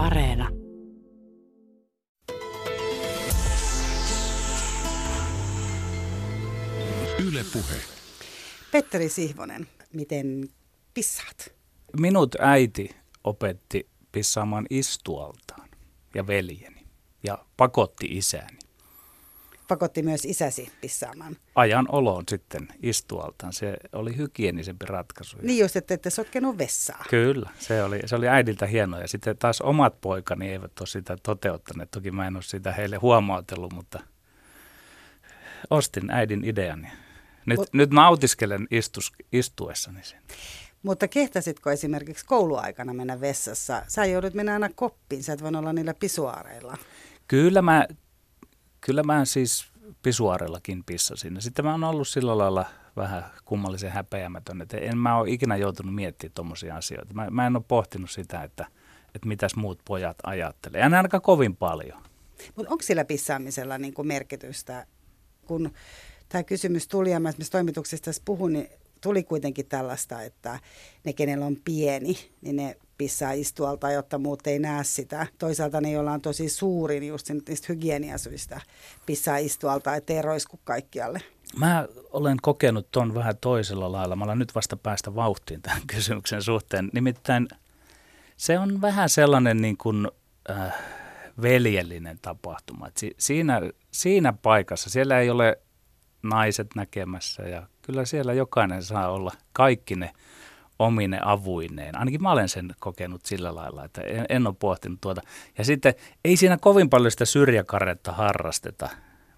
Areena. Yle Puhe. Petteri Sihvonen, miten pissaat? Minut äiti opetti pissaamaan istualtaan ja veljeni ja pakotti isäni. Pakotti myös isäsi pissaamaan. Ajan oloon sitten istualtaan. Se oli hygienisempi ratkaisu. Niin just, että ette sotkenut vessaa. Kyllä, se oli, se oli äidiltä hienoa. Ja sitten taas omat poikani eivät ole sitä toteuttaneet. Toki mä en ole sitä heille huomautellut, mutta ostin äidin idean. Nyt, Mut- nyt nautiskelen istus, istuessani sen. Mutta kehtasitko esimerkiksi kouluaikana mennä vessassa? Sä joudut mennä aina koppiin, sä et voi olla niillä pisuaareilla. Kyllä mä, kyllä mä siis pisuarellakin pissasin. Sitten mä oon ollut sillä lailla vähän kummallisen häpeämätön, että en mä ole ikinä joutunut miettimään tuommoisia asioita. Mä, mä en ole pohtinut sitä, että, että mitäs muut pojat ajattelee. En ainakaan kovin paljon. Mutta onko sillä pissaamisella niin kuin merkitystä? Kun tämä kysymys tuli ja mä esimerkiksi toimituksesta tässä puhun, niin tuli kuitenkin tällaista, että ne, kenellä on pieni, niin ne pissaa istualta, jotta muut ei näe sitä. Toisaalta ne, joilla on tosi suuri, niin just niistä hygieniasyistä pissaa istualta, ettei roisku kaikkialle. Mä olen kokenut ton vähän toisella lailla. Mä olen nyt vasta päästä vauhtiin tämän kysymyksen suhteen. Nimittäin se on vähän sellainen niin kuin, äh, veljellinen tapahtuma. Si- siinä, siinä paikassa, siellä ei ole naiset näkemässä ja kyllä siellä jokainen saa olla kaikki ne omine avuineen. Ainakin mä olen sen kokenut sillä lailla, että en, en ole pohtinut tuota. Ja sitten ei siinä kovin paljon sitä syrjäkaretta harrasteta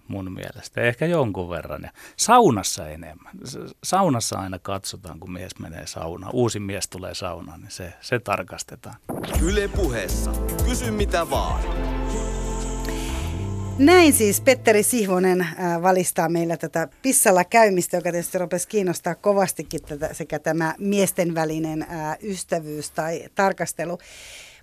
mun mielestä, ehkä jonkun verran. Ja saunassa enemmän. Saunassa aina katsotaan, kun mies menee saunaan. Uusi mies tulee saunaan, niin se, se tarkastetaan. Yle Puheessa. Kysy mitä vaan. Näin siis Petteri Sihvonen äh, valistaa meillä tätä pissalla käymistä, joka tietysti rupesi kiinnostaa kovastikin tätä, sekä tämä miesten välinen äh, ystävyys tai tarkastelu.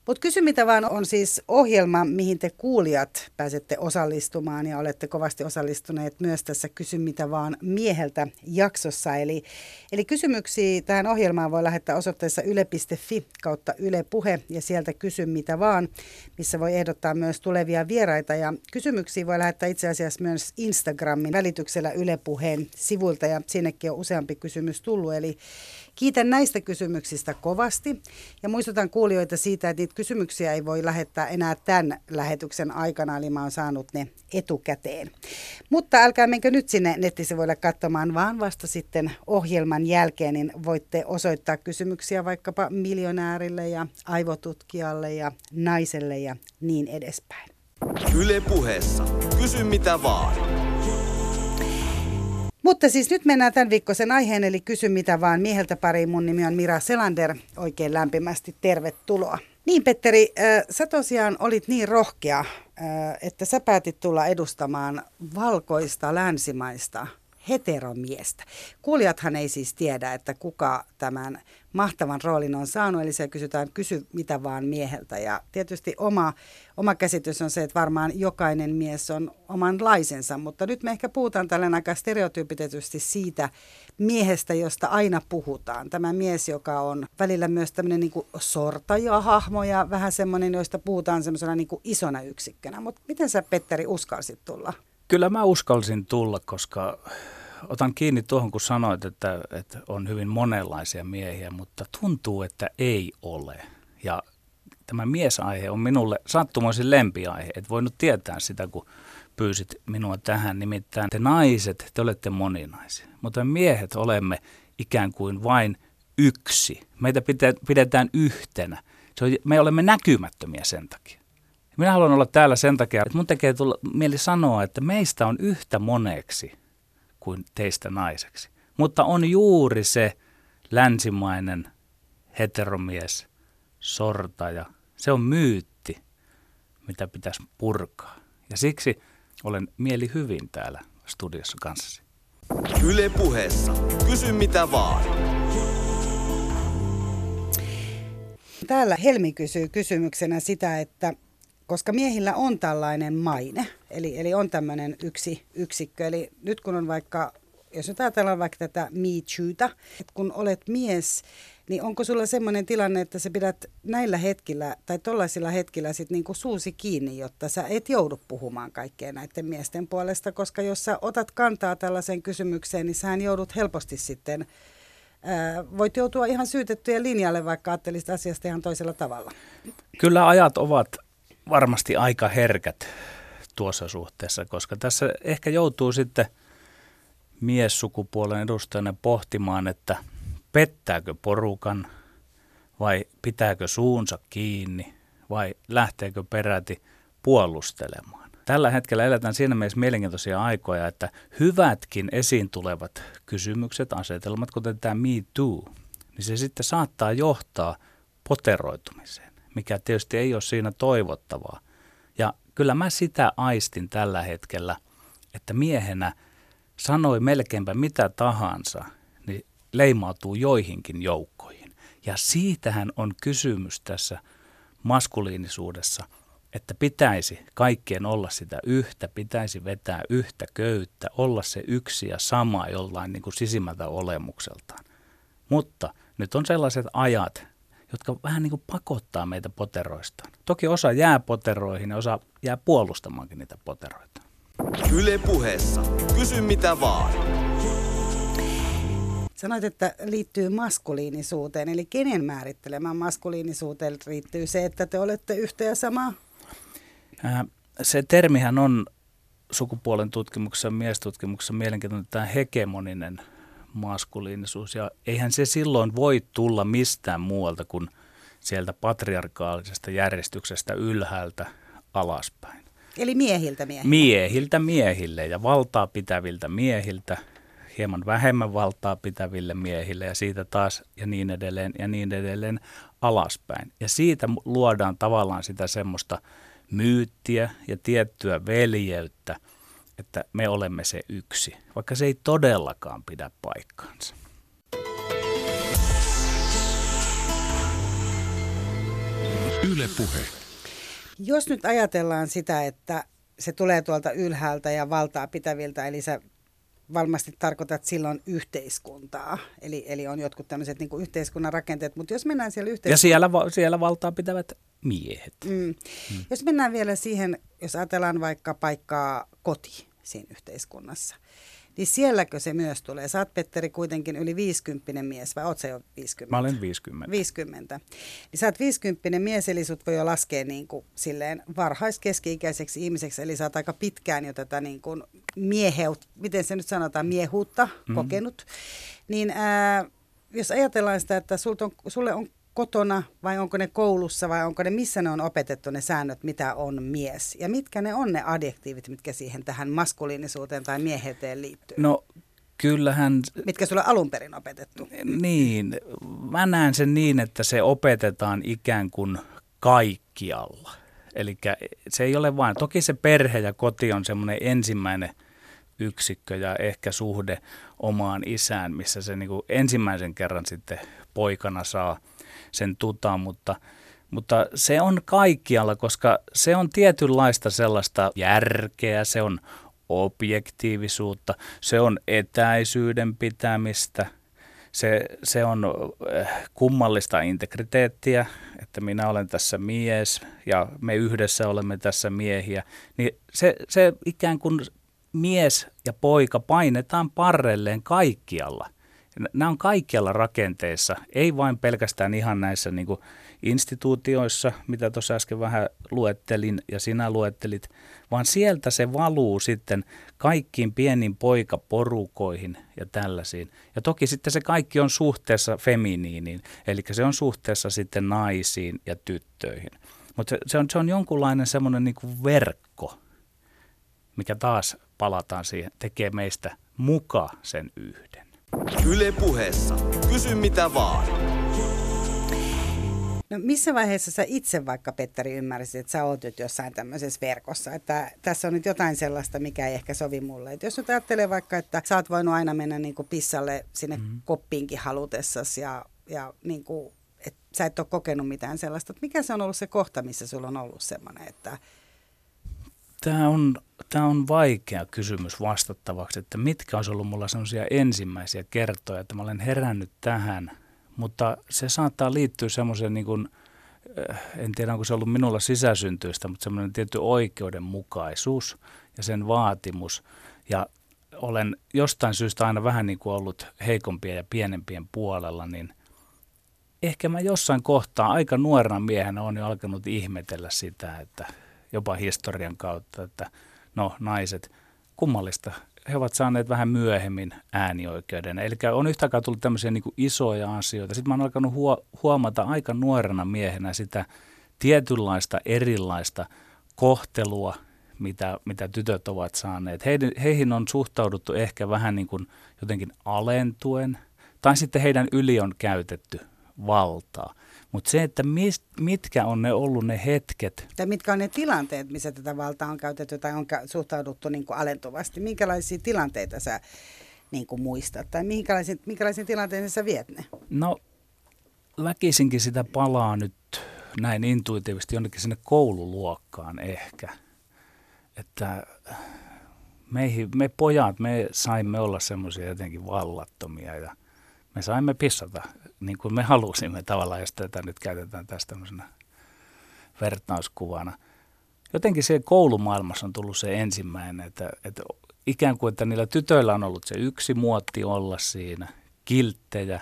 Mutta kysy mitä vaan on siis ohjelma, mihin te kuulijat pääsette osallistumaan ja olette kovasti osallistuneet myös tässä Kysy mitä vaan mieheltä jaksossa. Eli, eli kysymyksiä tähän ohjelmaan voi lähettää osoitteessa yle.fi kautta Yle Puhe ja sieltä Kysy mitä vaan, missä voi ehdottaa myös tulevia vieraita. Ja kysymyksiä voi lähettää itse asiassa myös Instagramin välityksellä Yle Puheen sivuilta ja sinnekin on useampi kysymys tullut. Eli Kiitän näistä kysymyksistä kovasti ja muistutan kuulijoita siitä, että niitä kysymyksiä ei voi lähettää enää tämän lähetyksen aikana, eli mä oon saanut ne etukäteen. Mutta älkää menkö nyt sinne nettisivuille katsomaan, vaan vasta sitten ohjelman jälkeen, niin voitte osoittaa kysymyksiä vaikkapa miljonäärille ja aivotutkijalle ja naiselle ja niin edespäin. Yle Puheessa. Kysy mitä vaan. Mutta siis nyt mennään tämän viikkoisen aiheen, eli kysy mitä vaan mieheltä pariin. Mun nimi on Mira Selander. Oikein lämpimästi tervetuloa. Niin Petteri, äh, sä tosiaan olit niin rohkea, äh, että sä päätit tulla edustamaan valkoista länsimaista heteromiestä. Kuulijathan ei siis tiedä, että kuka tämän mahtavan roolin on saanut, eli se kysytään kysy mitä vaan mieheltä. Ja tietysti oma, oma käsitys on se, että varmaan jokainen mies on omanlaisensa, mutta nyt me ehkä puhutaan tällainen aika stereotyypitetysti siitä miehestä, josta aina puhutaan. Tämä mies, joka on välillä myös tämmöinen niin sortajahahmo ja vähän semmoinen, joista puhutaan semmoisena niin isona yksikkönä. Mutta miten sä Petteri uskalsit tulla? Kyllä mä uskalsin tulla, koska otan kiinni tuohon, kun sanoit, että, että on hyvin monenlaisia miehiä, mutta tuntuu, että ei ole. Ja tämä miesaihe on minulle sattumoisin lempiaihe. Et voinut tietää sitä, kun pyysit minua tähän. Nimittäin te naiset, te olette moninaisia, mutta miehet olemme ikään kuin vain yksi. Meitä pidetään yhtenä. Se on, me olemme näkymättömiä sen takia. Minä haluan olla täällä sen takia, että mun tekee tulla mieli sanoa, että meistä on yhtä moneksi kuin teistä naiseksi. Mutta on juuri se länsimainen heteromies, sortaja. Se on myytti, mitä pitäisi purkaa. Ja siksi olen mieli hyvin täällä studiossa kanssasi. Yle Puheessa. Kysy mitä vaan. Täällä Helmi kysyy kysymyksenä sitä, että koska miehillä on tällainen maine, eli, eli on tämmöinen yksi yksikkö, eli nyt kun on vaikka jos nyt ajatellaan vaikka tätä Me että kun olet mies, niin onko sulla semmoinen tilanne, että sä pidät näillä hetkillä tai tollaisilla hetkillä sit niinku suusi kiinni, jotta sä et joudu puhumaan kaikkeen näiden miesten puolesta, koska jos sä otat kantaa tällaiseen kysymykseen, niin sähän joudut helposti sitten, voit joutua ihan syytettyjen linjalle, vaikka ajattelisit asiasta ihan toisella tavalla. Kyllä ajat ovat varmasti aika herkät tuossa suhteessa, koska tässä ehkä joutuu sitten miessukupuolen edustajana pohtimaan, että pettääkö porukan vai pitääkö suunsa kiinni vai lähteekö peräti puolustelemaan. Tällä hetkellä eletään siinä mielessä mielenkiintoisia aikoja, että hyvätkin esiin tulevat kysymykset, asetelmat, kuten tämä Me Too, niin se sitten saattaa johtaa poteroitumiseen, mikä tietysti ei ole siinä toivottavaa. Kyllä mä sitä aistin tällä hetkellä, että miehenä sanoi melkeinpä mitä tahansa, niin leimautuu joihinkin joukkoihin. Ja siitähän on kysymys tässä maskuliinisuudessa, että pitäisi kaikkien olla sitä yhtä, pitäisi vetää yhtä köyttä, olla se yksi ja sama jollain niin kuin sisimmältä olemukseltaan. Mutta nyt on sellaiset ajat, jotka vähän niin kuin pakottaa meitä poteroistaan. Toki osa jää poteroihin ja osa jää puolustamaankin niitä poteroita. Yle puheessa. Kysy mitä vaan. Sanoit, että liittyy maskuliinisuuteen, eli kenen määrittelemään maskuliinisuuteen liittyy se, että te olette yhtä ja samaa? Ää, se termihän on sukupuolen tutkimuksessa, miestutkimuksessa mielenkiintoinen tämä hegemoninen maskuliinisuus. Ja eihän se silloin voi tulla mistään muualta kuin sieltä patriarkaalisesta järjestyksestä ylhäältä alaspäin. Eli miehiltä miehille. Miehiltä miehille ja valtaa pitäviltä miehiltä, hieman vähemmän valtaa pitäville miehille ja siitä taas ja niin edelleen ja niin edelleen alaspäin. Ja siitä luodaan tavallaan sitä semmoista myyttiä ja tiettyä veljeyttä, että me olemme se yksi, vaikka se ei todellakaan pidä paikkaansa. Yle Puhe. Jos nyt ajatellaan sitä, että se tulee tuolta ylhäältä ja valtaa pitäviltä, eli sä varmasti tarkoitat silloin yhteiskuntaa. Eli, eli on jotkut tämmöiset niin yhteiskunnan rakenteet, mutta jos mennään siellä yhteiskuntaan... Ja siellä, siellä valtaa pitävät miehet. Mm. Mm. Jos mennään vielä siihen, jos ajatellaan vaikka paikkaa koti siinä yhteiskunnassa, niin sielläkö se myös tulee? Sä oot, Petteri, kuitenkin yli 50 mies, vai oot sä jo 50? Mä olen 50. 50. Niin sä oot 50 mies, eli sut voi jo laskea niin kuin silleen varhaiskeski-ikäiseksi ihmiseksi, eli sä oot aika pitkään jo tätä niin kuin mieheut, miten se nyt sanotaan, miehuutta mm. kokenut. Niin ää, jos ajatellaan sitä, että sulta on, sulle on kotona vai onko ne koulussa vai onko ne, missä ne on opetettu ne säännöt, mitä on mies? Ja mitkä ne on ne adjektiivit, mitkä siihen tähän maskuliinisuuteen tai mieheteen liittyy? No kyllähän... Mitkä sulle alun perin opetettu? Niin, mä näen sen niin, että se opetetaan ikään kuin kaikkialla. Eli se ei ole vain, toki se perhe ja koti on semmoinen ensimmäinen yksikkö ja ehkä suhde omaan isään, missä se niin ensimmäisen kerran sitten poikana saa sen tutaan, mutta, mutta se on kaikkialla, koska se on tietynlaista sellaista järkeä, se on objektiivisuutta, se on etäisyyden pitämistä, se, se on eh, kummallista integriteettiä, että minä olen tässä mies ja me yhdessä olemme tässä miehiä, niin se, se ikään kuin mies ja poika painetaan parrelleen kaikkialla – Nämä on kaikkialla rakenteissa, ei vain pelkästään ihan näissä niin kuin instituutioissa, mitä tuossa äsken vähän luettelin ja sinä luettelit, vaan sieltä se valuu sitten kaikkiin pienin poikaporukoihin ja tällaisiin. Ja toki sitten se kaikki on suhteessa feminiiniin, eli se on suhteessa sitten naisiin ja tyttöihin. Mutta se, on, se on jonkunlainen semmoinen niin verkko, mikä taas palataan siihen, tekee meistä muka sen yhden. Yle puheessa. Kysy mitä vaan. No missä vaiheessa sä itse vaikka, Petteri, ymmärsit, että sä oot nyt jossain tämmöisessä verkossa, että tässä on nyt jotain sellaista, mikä ei ehkä sovi mulle. Et jos nyt ajattelee vaikka, että sä oot voinut aina mennä niin kuin pissalle sinne mm-hmm. koppiinkin halutessas ja, ja niin kuin, että sä et ole kokenut mitään sellaista. Että mikä se on ollut se kohta, missä sulla on ollut semmoinen, että Tämä on, tämä on vaikea kysymys vastattavaksi, että mitkä olisi ollut mulla sellaisia ensimmäisiä kertoja, että mä olen herännyt tähän, mutta se saattaa liittyä semmoiseen niin kuin, äh, en tiedä onko se ollut minulla sisäsyntyistä, mutta semmoinen tietty oikeudenmukaisuus ja sen vaatimus. Ja olen jostain syystä aina vähän niin kuin ollut heikompien ja pienempien puolella, niin ehkä mä jossain kohtaa aika nuorena miehenä on jo alkanut ihmetellä sitä, että jopa historian kautta, että no naiset, kummallista, he ovat saaneet vähän myöhemmin äänioikeuden. Eli on yhtäkään tullut tämmöisiä niin isoja asioita. Sitten mä oon alkanut huomata aika nuorena miehenä sitä tietynlaista erilaista kohtelua, mitä, mitä tytöt ovat saaneet. Heidän, heihin on suhtauduttu ehkä vähän niin kuin jotenkin alentuen, tai sitten heidän yli on käytetty valtaa. Mutta se, että mist, mitkä on ne ollut ne hetket. Tai mitkä on ne tilanteet, missä tätä valtaa on käytetty tai on suhtauduttu niin kuin alentuvasti. Minkälaisia tilanteita sä niin kuin muistat tai minkälaisiin, minkälaisiin tilanteisiin sä viet ne? No väkisinkin sitä palaa nyt näin intuitiivisesti jonnekin sinne koululuokkaan ehkä. Että meihin, me pojat, me saimme olla semmoisia jotenkin vallattomia ja me saimme pissata niin kuin me halusimme tavallaan, jos tätä nyt käytetään tästä tämmöisenä vertauskuvana. Jotenkin se koulumaailmassa on tullut se ensimmäinen, että, että ikään kuin, että niillä tytöillä on ollut se yksi muotti olla siinä, kilttejä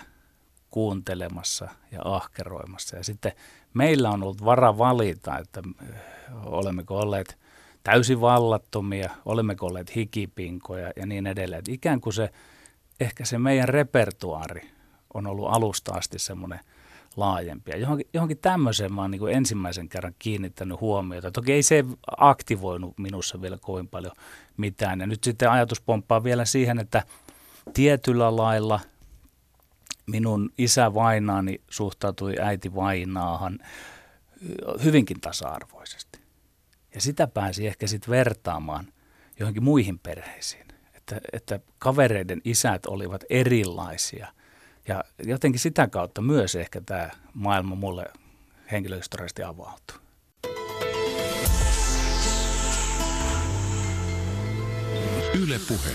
kuuntelemassa ja ahkeroimassa. Ja sitten meillä on ollut vara valita, että olemmeko olleet täysin vallattomia, olemmeko olleet hikipinkoja ja niin edelleen. Että ikään kuin se, ehkä se meidän repertuaari on ollut alusta asti semmoinen laajempi. Ja johonkin, johonkin tämmöiseen mä oon niin ensimmäisen kerran kiinnittänyt huomiota. Toki ei se aktivoinut minussa vielä kovin paljon mitään. Ja nyt sitten ajatus pomppaa vielä siihen, että tietyllä lailla minun isä vainaani suhtautui äiti vainaahan hyvinkin tasa-arvoisesti. Ja sitä pääsi ehkä sitten vertaamaan johonkin muihin perheisiin. Että, että kavereiden isät olivat erilaisia – ja jotenkin sitä kautta myös ehkä tämä maailma mulle henkilöhistoriallisesti avautuu. Yle Puhe.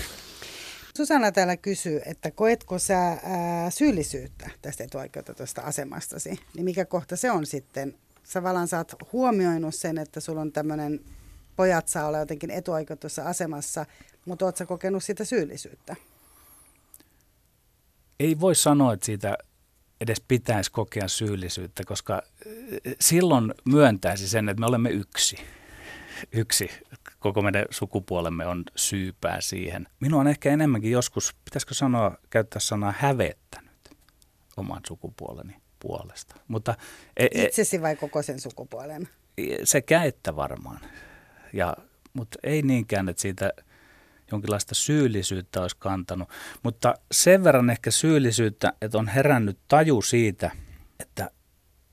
Susanna täällä kysyy, että koetko sä ää, syyllisyyttä tästä etuoikeutetusta asemastasi, niin mikä kohta se on sitten? Sä valan sä oot huomioinut sen, että sulla on tämmöinen, pojat saa olla jotenkin etuoikeutetussa asemassa, mutta sä kokenut sitä syyllisyyttä? ei voi sanoa, että siitä edes pitäisi kokea syyllisyyttä, koska eh, silloin myöntäisi sen, että me olemme yksi. Yksi koko meidän sukupuolemme on syypää siihen. Minua on ehkä enemmänkin joskus, pitäisikö sanoa, käyttää sanaa hävettänyt oman sukupuoleni puolesta. Mutta, e, e, Itsesi vai koko sen sukupuolen? Sekä että varmaan. Ja, mutta ei niinkään, että siitä – jonkinlaista syyllisyyttä olisi kantanut. Mutta sen verran ehkä syyllisyyttä, että on herännyt taju siitä, että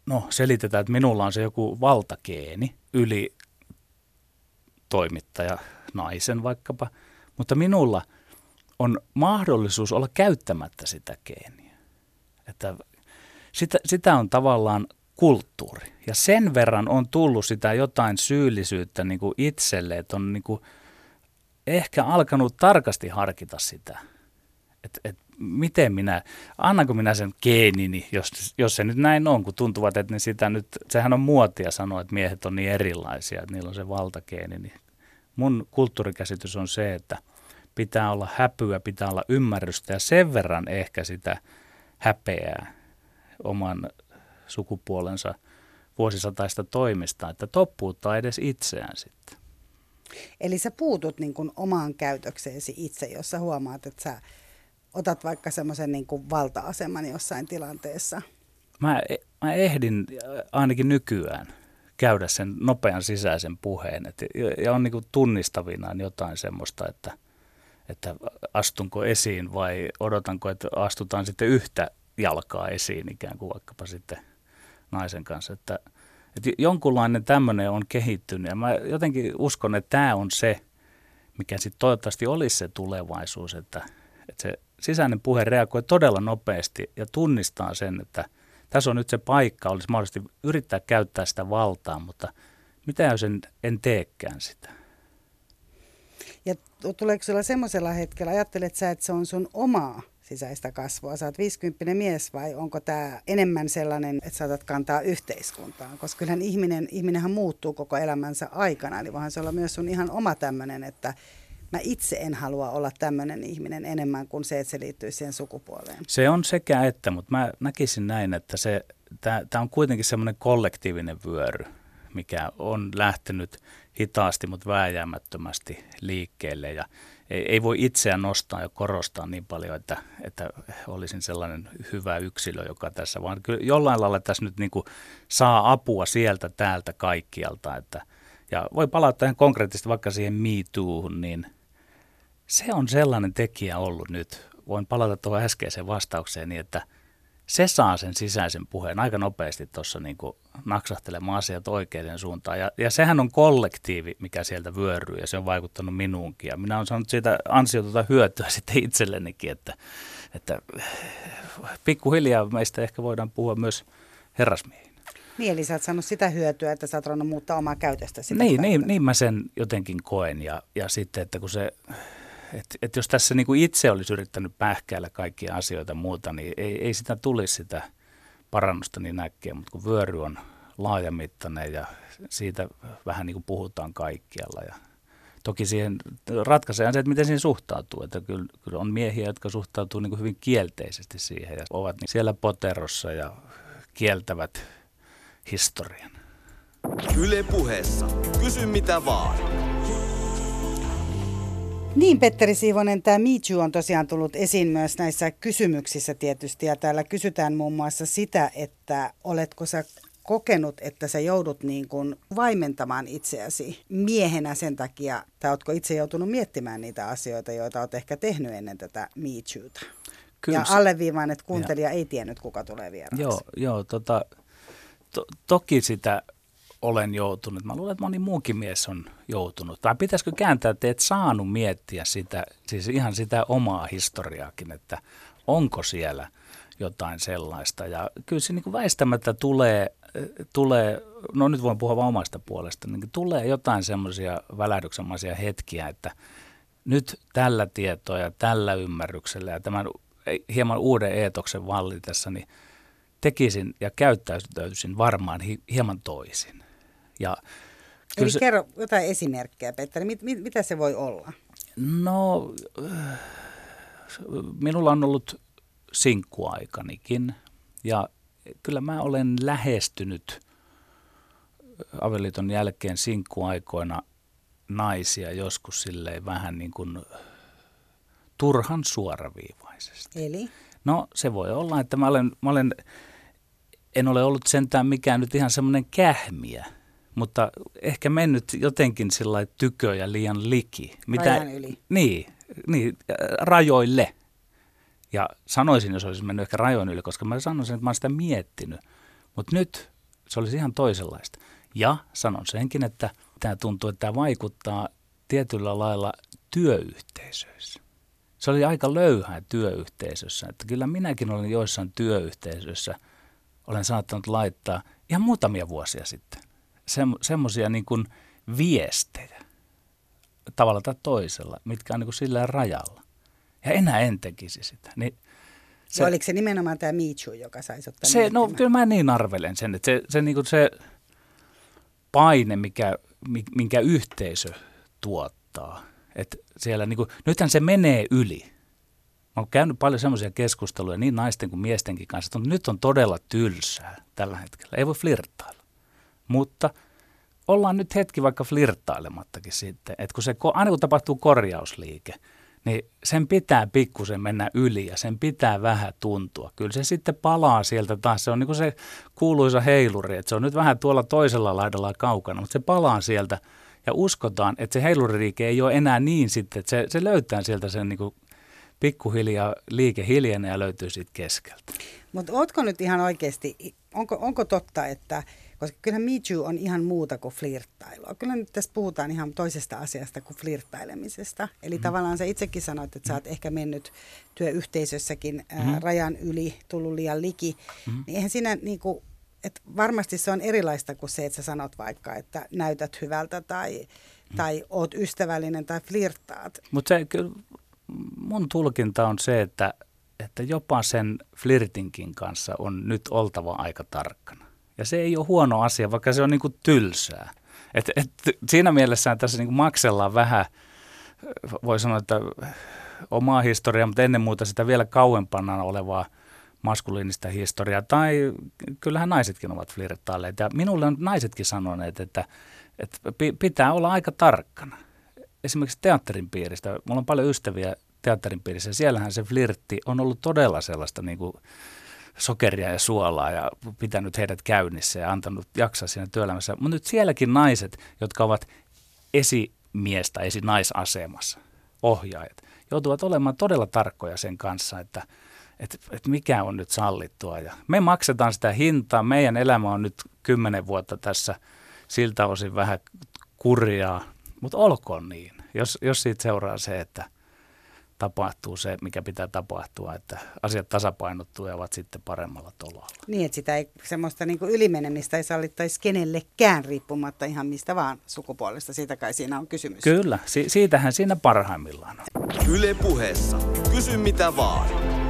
no selitetään, että minulla on se joku valtakeeni yli toimittaja naisen vaikkapa, mutta minulla on mahdollisuus olla käyttämättä sitä geeniä. Että sitä, sitä on tavallaan kulttuuri. Ja sen verran on tullut sitä jotain syyllisyyttä niin kuin itselle, että on niin kuin – ehkä alkanut tarkasti harkita sitä, että et miten minä, annanko minä sen geenini, jos, jos se nyt näin on, kun tuntuvat, että ne sitä nyt, sehän on muotia sanoa, että miehet on niin erilaisia, että niillä on se valtageeni. Niin mun kulttuurikäsitys on se, että pitää olla häpyä, pitää olla ymmärrystä ja sen verran ehkä sitä häpeää oman sukupuolensa vuosisataista toimista, että toppuuttaa edes itseään sitten. Eli sä puutut niin kuin omaan käytökseesi itse, jos sä huomaat, että sä otat vaikka semmoisen niin kuin valta-aseman jossain tilanteessa. Mä, mä ehdin ainakin nykyään käydä sen nopean sisäisen puheen. Et, ja on niin kuin tunnistavinaan jotain semmoista, että, että astunko esiin vai odotanko, että astutaan sitten yhtä jalkaa esiin ikään kuin vaikkapa sitten naisen kanssa. Että, että jonkunlainen tämmöinen on kehittynyt ja mä jotenkin uskon, että tämä on se, mikä sitten toivottavasti olisi se tulevaisuus, että, että se sisäinen puhe reagoi todella nopeasti ja tunnistaa sen, että tässä on nyt se paikka, olisi mahdollisesti yrittää käyttää sitä valtaa, mutta mitä jos en, en teekään sitä? Ja tuleeko sulla semmoisella hetkellä, ajattelet sä, että se on sun omaa sisäistä kasvua? Oot 50 mies vai onko tämä enemmän sellainen, että saatat kantaa yhteiskuntaan? Koska kyllähän ihminen, ihminenhän muuttuu koko elämänsä aikana, eli voihan se olla myös sun ihan oma tämmöinen, että mä itse en halua olla tämmöinen ihminen enemmän kuin se, että se liittyy siihen sukupuoleen. Se on sekä että, mutta mä näkisin näin, että se, tämä on kuitenkin semmoinen kollektiivinen vyöry, mikä on lähtenyt hitaasti, mutta vääjäämättömästi liikkeelle ja ei, ei voi itseään nostaa ja korostaa niin paljon, että, että olisin sellainen hyvä yksilö, joka tässä, vaan kyllä jollain lailla tässä nyt niin kuin saa apua sieltä, täältä, kaikkialta, että, ja voi palata ihan konkreettisesti vaikka siihen Me Toohun, niin se on sellainen tekijä ollut nyt. Voin palata tuohon äskeiseen vastaukseen niin, että – se saa sen sisäisen puheen aika nopeasti tuossa niin naksahtelemaan asiat oikeaan suuntaan. Ja, ja sehän on kollektiivi, mikä sieltä vyöryy ja se on vaikuttanut minuunkin. Ja minä olen saanut siitä ansiotota hyötyä sitten itsellenikin, että, että pikkuhiljaa meistä ehkä voidaan puhua myös herrasmiehiin. Niin, eli sä oot saanut sitä hyötyä, että sä oot muuttaa omaa käytöstä. Sitä niin, niin, niin mä sen jotenkin koen. Ja, ja sitten, että kun se että et jos tässä niin kuin itse olisi yrittänyt pähkäillä kaikkia asioita muuta, niin ei, ei sitä tulisi sitä parannusta niin äkkiä, mutta kun vyöry on laajamittainen ja siitä vähän niin kuin puhutaan kaikkialla ja Toki siihen ratkaisee se, että miten siihen suhtautuu. Että kyllä, kyllä on miehiä, jotka suhtautuu niin kuin hyvin kielteisesti siihen ja ovat niin siellä poterossa ja kieltävät historian. Yle puheessa. Kysy mitä vaan. Niin, Petteri Siivonen, tämä Too on tosiaan tullut esiin myös näissä kysymyksissä tietysti. Ja täällä kysytään muun muassa sitä, että oletko sä kokenut, että sä joudut niin kuin vaimentamaan itseäsi miehenä sen takia, tai oletko itse joutunut miettimään niitä asioita, joita olet ehkä tehnyt ennen tätä Toota? Kyllä. Ja alleviivaan, että kuuntelija ja. ei tiennyt, kuka tulee vieraaksi. Joo, joo tota, to, toki sitä olen joutunut. Mä luulen, että moni muukin mies on joutunut. Vai pitäisikö kääntää, että et saanut miettiä sitä, siis ihan sitä omaa historiaakin, että onko siellä jotain sellaista. Ja kyllä se niin kuin väistämättä tulee, tulee, no nyt voin puhua vain omasta puolesta, niin tulee jotain semmoisia välähdyksenmaisia hetkiä, että nyt tällä tietoa ja tällä ymmärryksellä ja tämän hieman uuden eetoksen vallitessa, niin tekisin ja käyttäytyisin varmaan hieman toisin. Ja Eli se, kerro jotain esimerkkejä, Petteri. Mit, mit, mitä se voi olla? No, minulla on ollut sinkkuaikanikin ja kyllä mä olen lähestynyt avioliiton jälkeen sinkkuaikoina naisia joskus silleen vähän niin kuin turhan suoraviivaisesti. Eli? No se voi olla, että mä olen, mä olen en ole ollut sentään mikään nyt ihan semmoinen kähmiä – mutta ehkä mennyt jotenkin sillä tykö ja liian liki. Mitä, Rajan yli. Niin, niin, äh, rajoille. Ja sanoisin, jos olisin mennyt ehkä rajoin yli, koska mä sanoisin, että mä olen sitä miettinyt. Mutta nyt se olisi ihan toisenlaista. Ja sanon senkin, että tämä tuntuu, että tämä vaikuttaa tietyllä lailla työyhteisöissä. Se oli aika löyhää työyhteisössä. Että kyllä minäkin olen joissain työyhteisöissä, olen saattanut laittaa ihan muutamia vuosia sitten se, semmoisia niin kuin viestejä tavalla tai toisella, mitkä on niin kuin sillä rajalla. Ja enää en tekisi sitä. Niin se, oliko se nimenomaan tämä Michu, joka saisi ottaa se, No kyllä mä niin arvelen sen, että se, se, niin kuin se paine, mikä, minkä yhteisö tuottaa, että siellä niin kuin, nythän se menee yli. Mä oon käynyt paljon semmoisia keskusteluja niin naisten kuin miestenkin kanssa, että nyt on todella tylsää tällä hetkellä. Ei voi flirttailla. Mutta ollaan nyt hetki vaikka flirttailemattakin sitten, että kun se, aina kun tapahtuu korjausliike, niin sen pitää pikkusen mennä yli ja sen pitää vähän tuntua. Kyllä se sitten palaa sieltä taas. Se on niin kuin se kuuluisa heiluri, että se on nyt vähän tuolla toisella laidalla kaukana, mutta se palaa sieltä ja uskotaan, että se heiluriliike ei ole enää niin sitten, että se, se löytää sieltä sen niin kuin pikkuhiljaa liike hiljenee ja löytyy siitä keskeltä. Mutta ootko nyt ihan oikeasti, onko, onko totta, että koska kyllähän Me Too on ihan muuta kuin flirttailua. Kyllä nyt tässä puhutaan ihan toisesta asiasta kuin flirttailemisesta. Eli mm. tavallaan sä itsekin sanoit, että sä oot ehkä mennyt työyhteisössäkin ää, mm. rajan yli, tullut liian liki. Mm. Niin eihän siinä niin kuin, et varmasti se on erilaista kuin se, että sä sanot vaikka, että näytät hyvältä tai, mm. tai oot ystävällinen tai flirttaat. Mutta se kyllä, mun tulkinta on se, että, että jopa sen flirtinkin kanssa on nyt oltava aika tarkkana. Ja se ei ole huono asia, vaikka se on niin kuin tylsää. Et, et, siinä mielessä tässä niin kuin maksellaan vähän, voi sanoa, että omaa historiaa, mutta ennen muuta sitä vielä kauempana olevaa maskuliinista historiaa. Tai kyllähän naisetkin ovat flirttailleet. Ja minulle on naisetkin sanoneet, että, että pitää olla aika tarkkana. Esimerkiksi teatterin piiristä. Mulla on paljon ystäviä teatterin piirissä. Siellähän se flirtti on ollut todella sellaista niin kuin sokeria ja suolaa ja pitänyt heidät käynnissä ja antanut jaksaa siinä työelämässä. Mutta nyt sielläkin naiset, jotka ovat esimies- tai esinaisasemassa, ohjaajat, joutuvat olemaan todella tarkkoja sen kanssa, että, että, että mikä on nyt sallittua. Ja me maksetaan sitä hintaa. Meidän elämä on nyt kymmenen vuotta tässä siltä osin vähän kurjaa, mutta olkoon niin. Jos, jos siitä seuraa se, että – tapahtuu se, mikä pitää tapahtua, että asiat tasapainottuu ja ovat sitten paremmalla tolalla. Niin, että sitä ei, semmoista niin ylimenemistä ei sallittaisi kenellekään riippumatta ihan mistä vaan sukupuolesta. Siitä kai siinä on kysymys. Kyllä, si- siitähän siinä parhaimmillaan on. Yle puheessa. Kysy mitä vaan.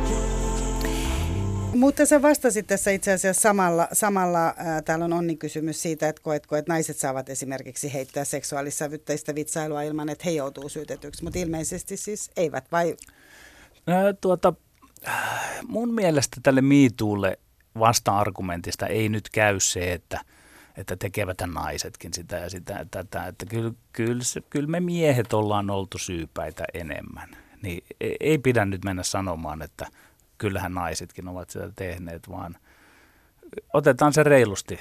Mutta sä vastasit tässä itse asiassa samalla, samalla ää, täällä on onni kysymys siitä, että koetko, että naiset saavat esimerkiksi heittää seksuaalissävytteistä vitsailua ilman, että he joutuu syytetyksi, mutta ilmeisesti siis eivät, vai? Ää, tuota, mun mielestä tälle miituulle vasta-argumentista ei nyt käy se, että, että tekevät naisetkin sitä ja sitä ja tätä. Että kyllä, kyllä, kyllä me miehet ollaan oltu syypäitä enemmän. Niin e, ei pidä nyt mennä sanomaan, että kyllähän naisetkin ovat sitä tehneet, vaan otetaan se reilusti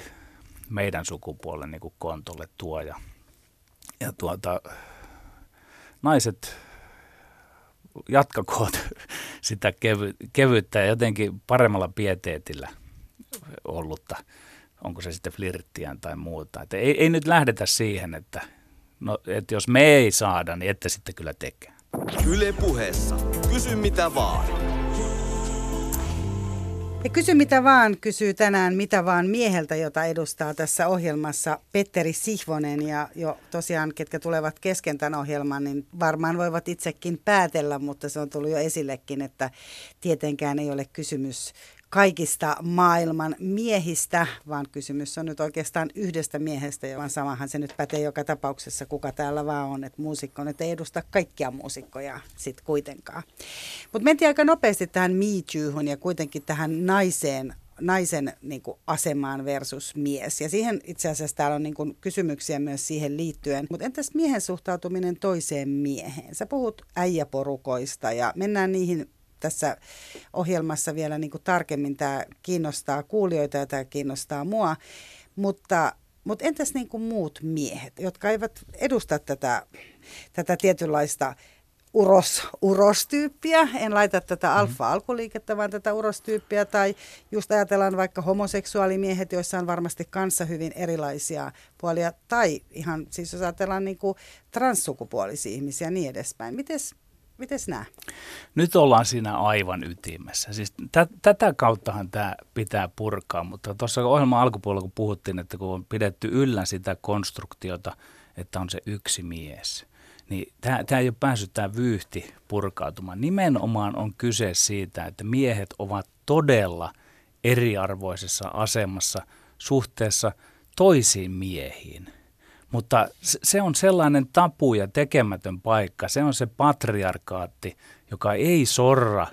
meidän sukupuolen niin kuin kontolle tuo. Ja, ja tuota, naiset jatkakoot sitä kevy, kevyyttä ja jotenkin paremmalla pieteetillä ollutta, onko se sitten flirttiä tai muuta. Että ei, ei nyt lähdetä siihen, että, no, että jos me ei saada, niin ette sitten kyllä tekee. Yle puheessa. Kysy mitä vaan. Ja kysy mitä vaan, kysyy tänään mitä vaan mieheltä, jota edustaa tässä ohjelmassa Petteri Sihvonen. Ja jo tosiaan, ketkä tulevat kesken tämän ohjelman, niin varmaan voivat itsekin päätellä, mutta se on tullut jo esillekin, että tietenkään ei ole kysymys kaikista maailman miehistä, vaan kysymys on nyt oikeastaan yhdestä miehestä, vaan samahan se nyt pätee joka tapauksessa, kuka täällä vaan on, että muusikko nyt ei edusta kaikkia muusikkoja sitten kuitenkaan. Mutta mentiin aika nopeasti tähän Me ja kuitenkin tähän naiseen naisen niin kuin, asemaan versus mies. Ja siihen itse asiassa täällä on niin kuin, kysymyksiä myös siihen liittyen. Mutta entäs miehen suhtautuminen toiseen mieheen? Sä puhut äijäporukoista ja mennään niihin tässä ohjelmassa vielä niin kuin tarkemmin. Tämä kiinnostaa kuulijoita ja tämä kiinnostaa mua. Mutta, mutta entäs niin kuin muut miehet, jotka eivät edusta tätä, tätä tietynlaista uros, urostyyppiä. En laita tätä mm-hmm. alfa-alkuliikettä, vaan tätä urostyyppiä. Tai just ajatellaan vaikka homoseksuaalimiehet, joissa on varmasti kanssa hyvin erilaisia puolia. Tai ihan siis jos ajatellaan niin kuin transsukupuolisia ihmisiä ja niin edespäin. Mites, Mites nämä? Nyt ollaan siinä aivan ytimessä. Siis t- tätä kauttahan tämä pitää purkaa, mutta tuossa ohjelman alkupuolella kun puhuttiin, että kun on pidetty yllä sitä konstruktiota, että on se yksi mies, niin tämä ei ole päässyt tämä vyyhti purkautumaan. Nimenomaan on kyse siitä, että miehet ovat todella eriarvoisessa asemassa suhteessa toisiin miehiin – mutta se on sellainen tapu ja tekemätön paikka. Se on se patriarkaatti, joka ei sorra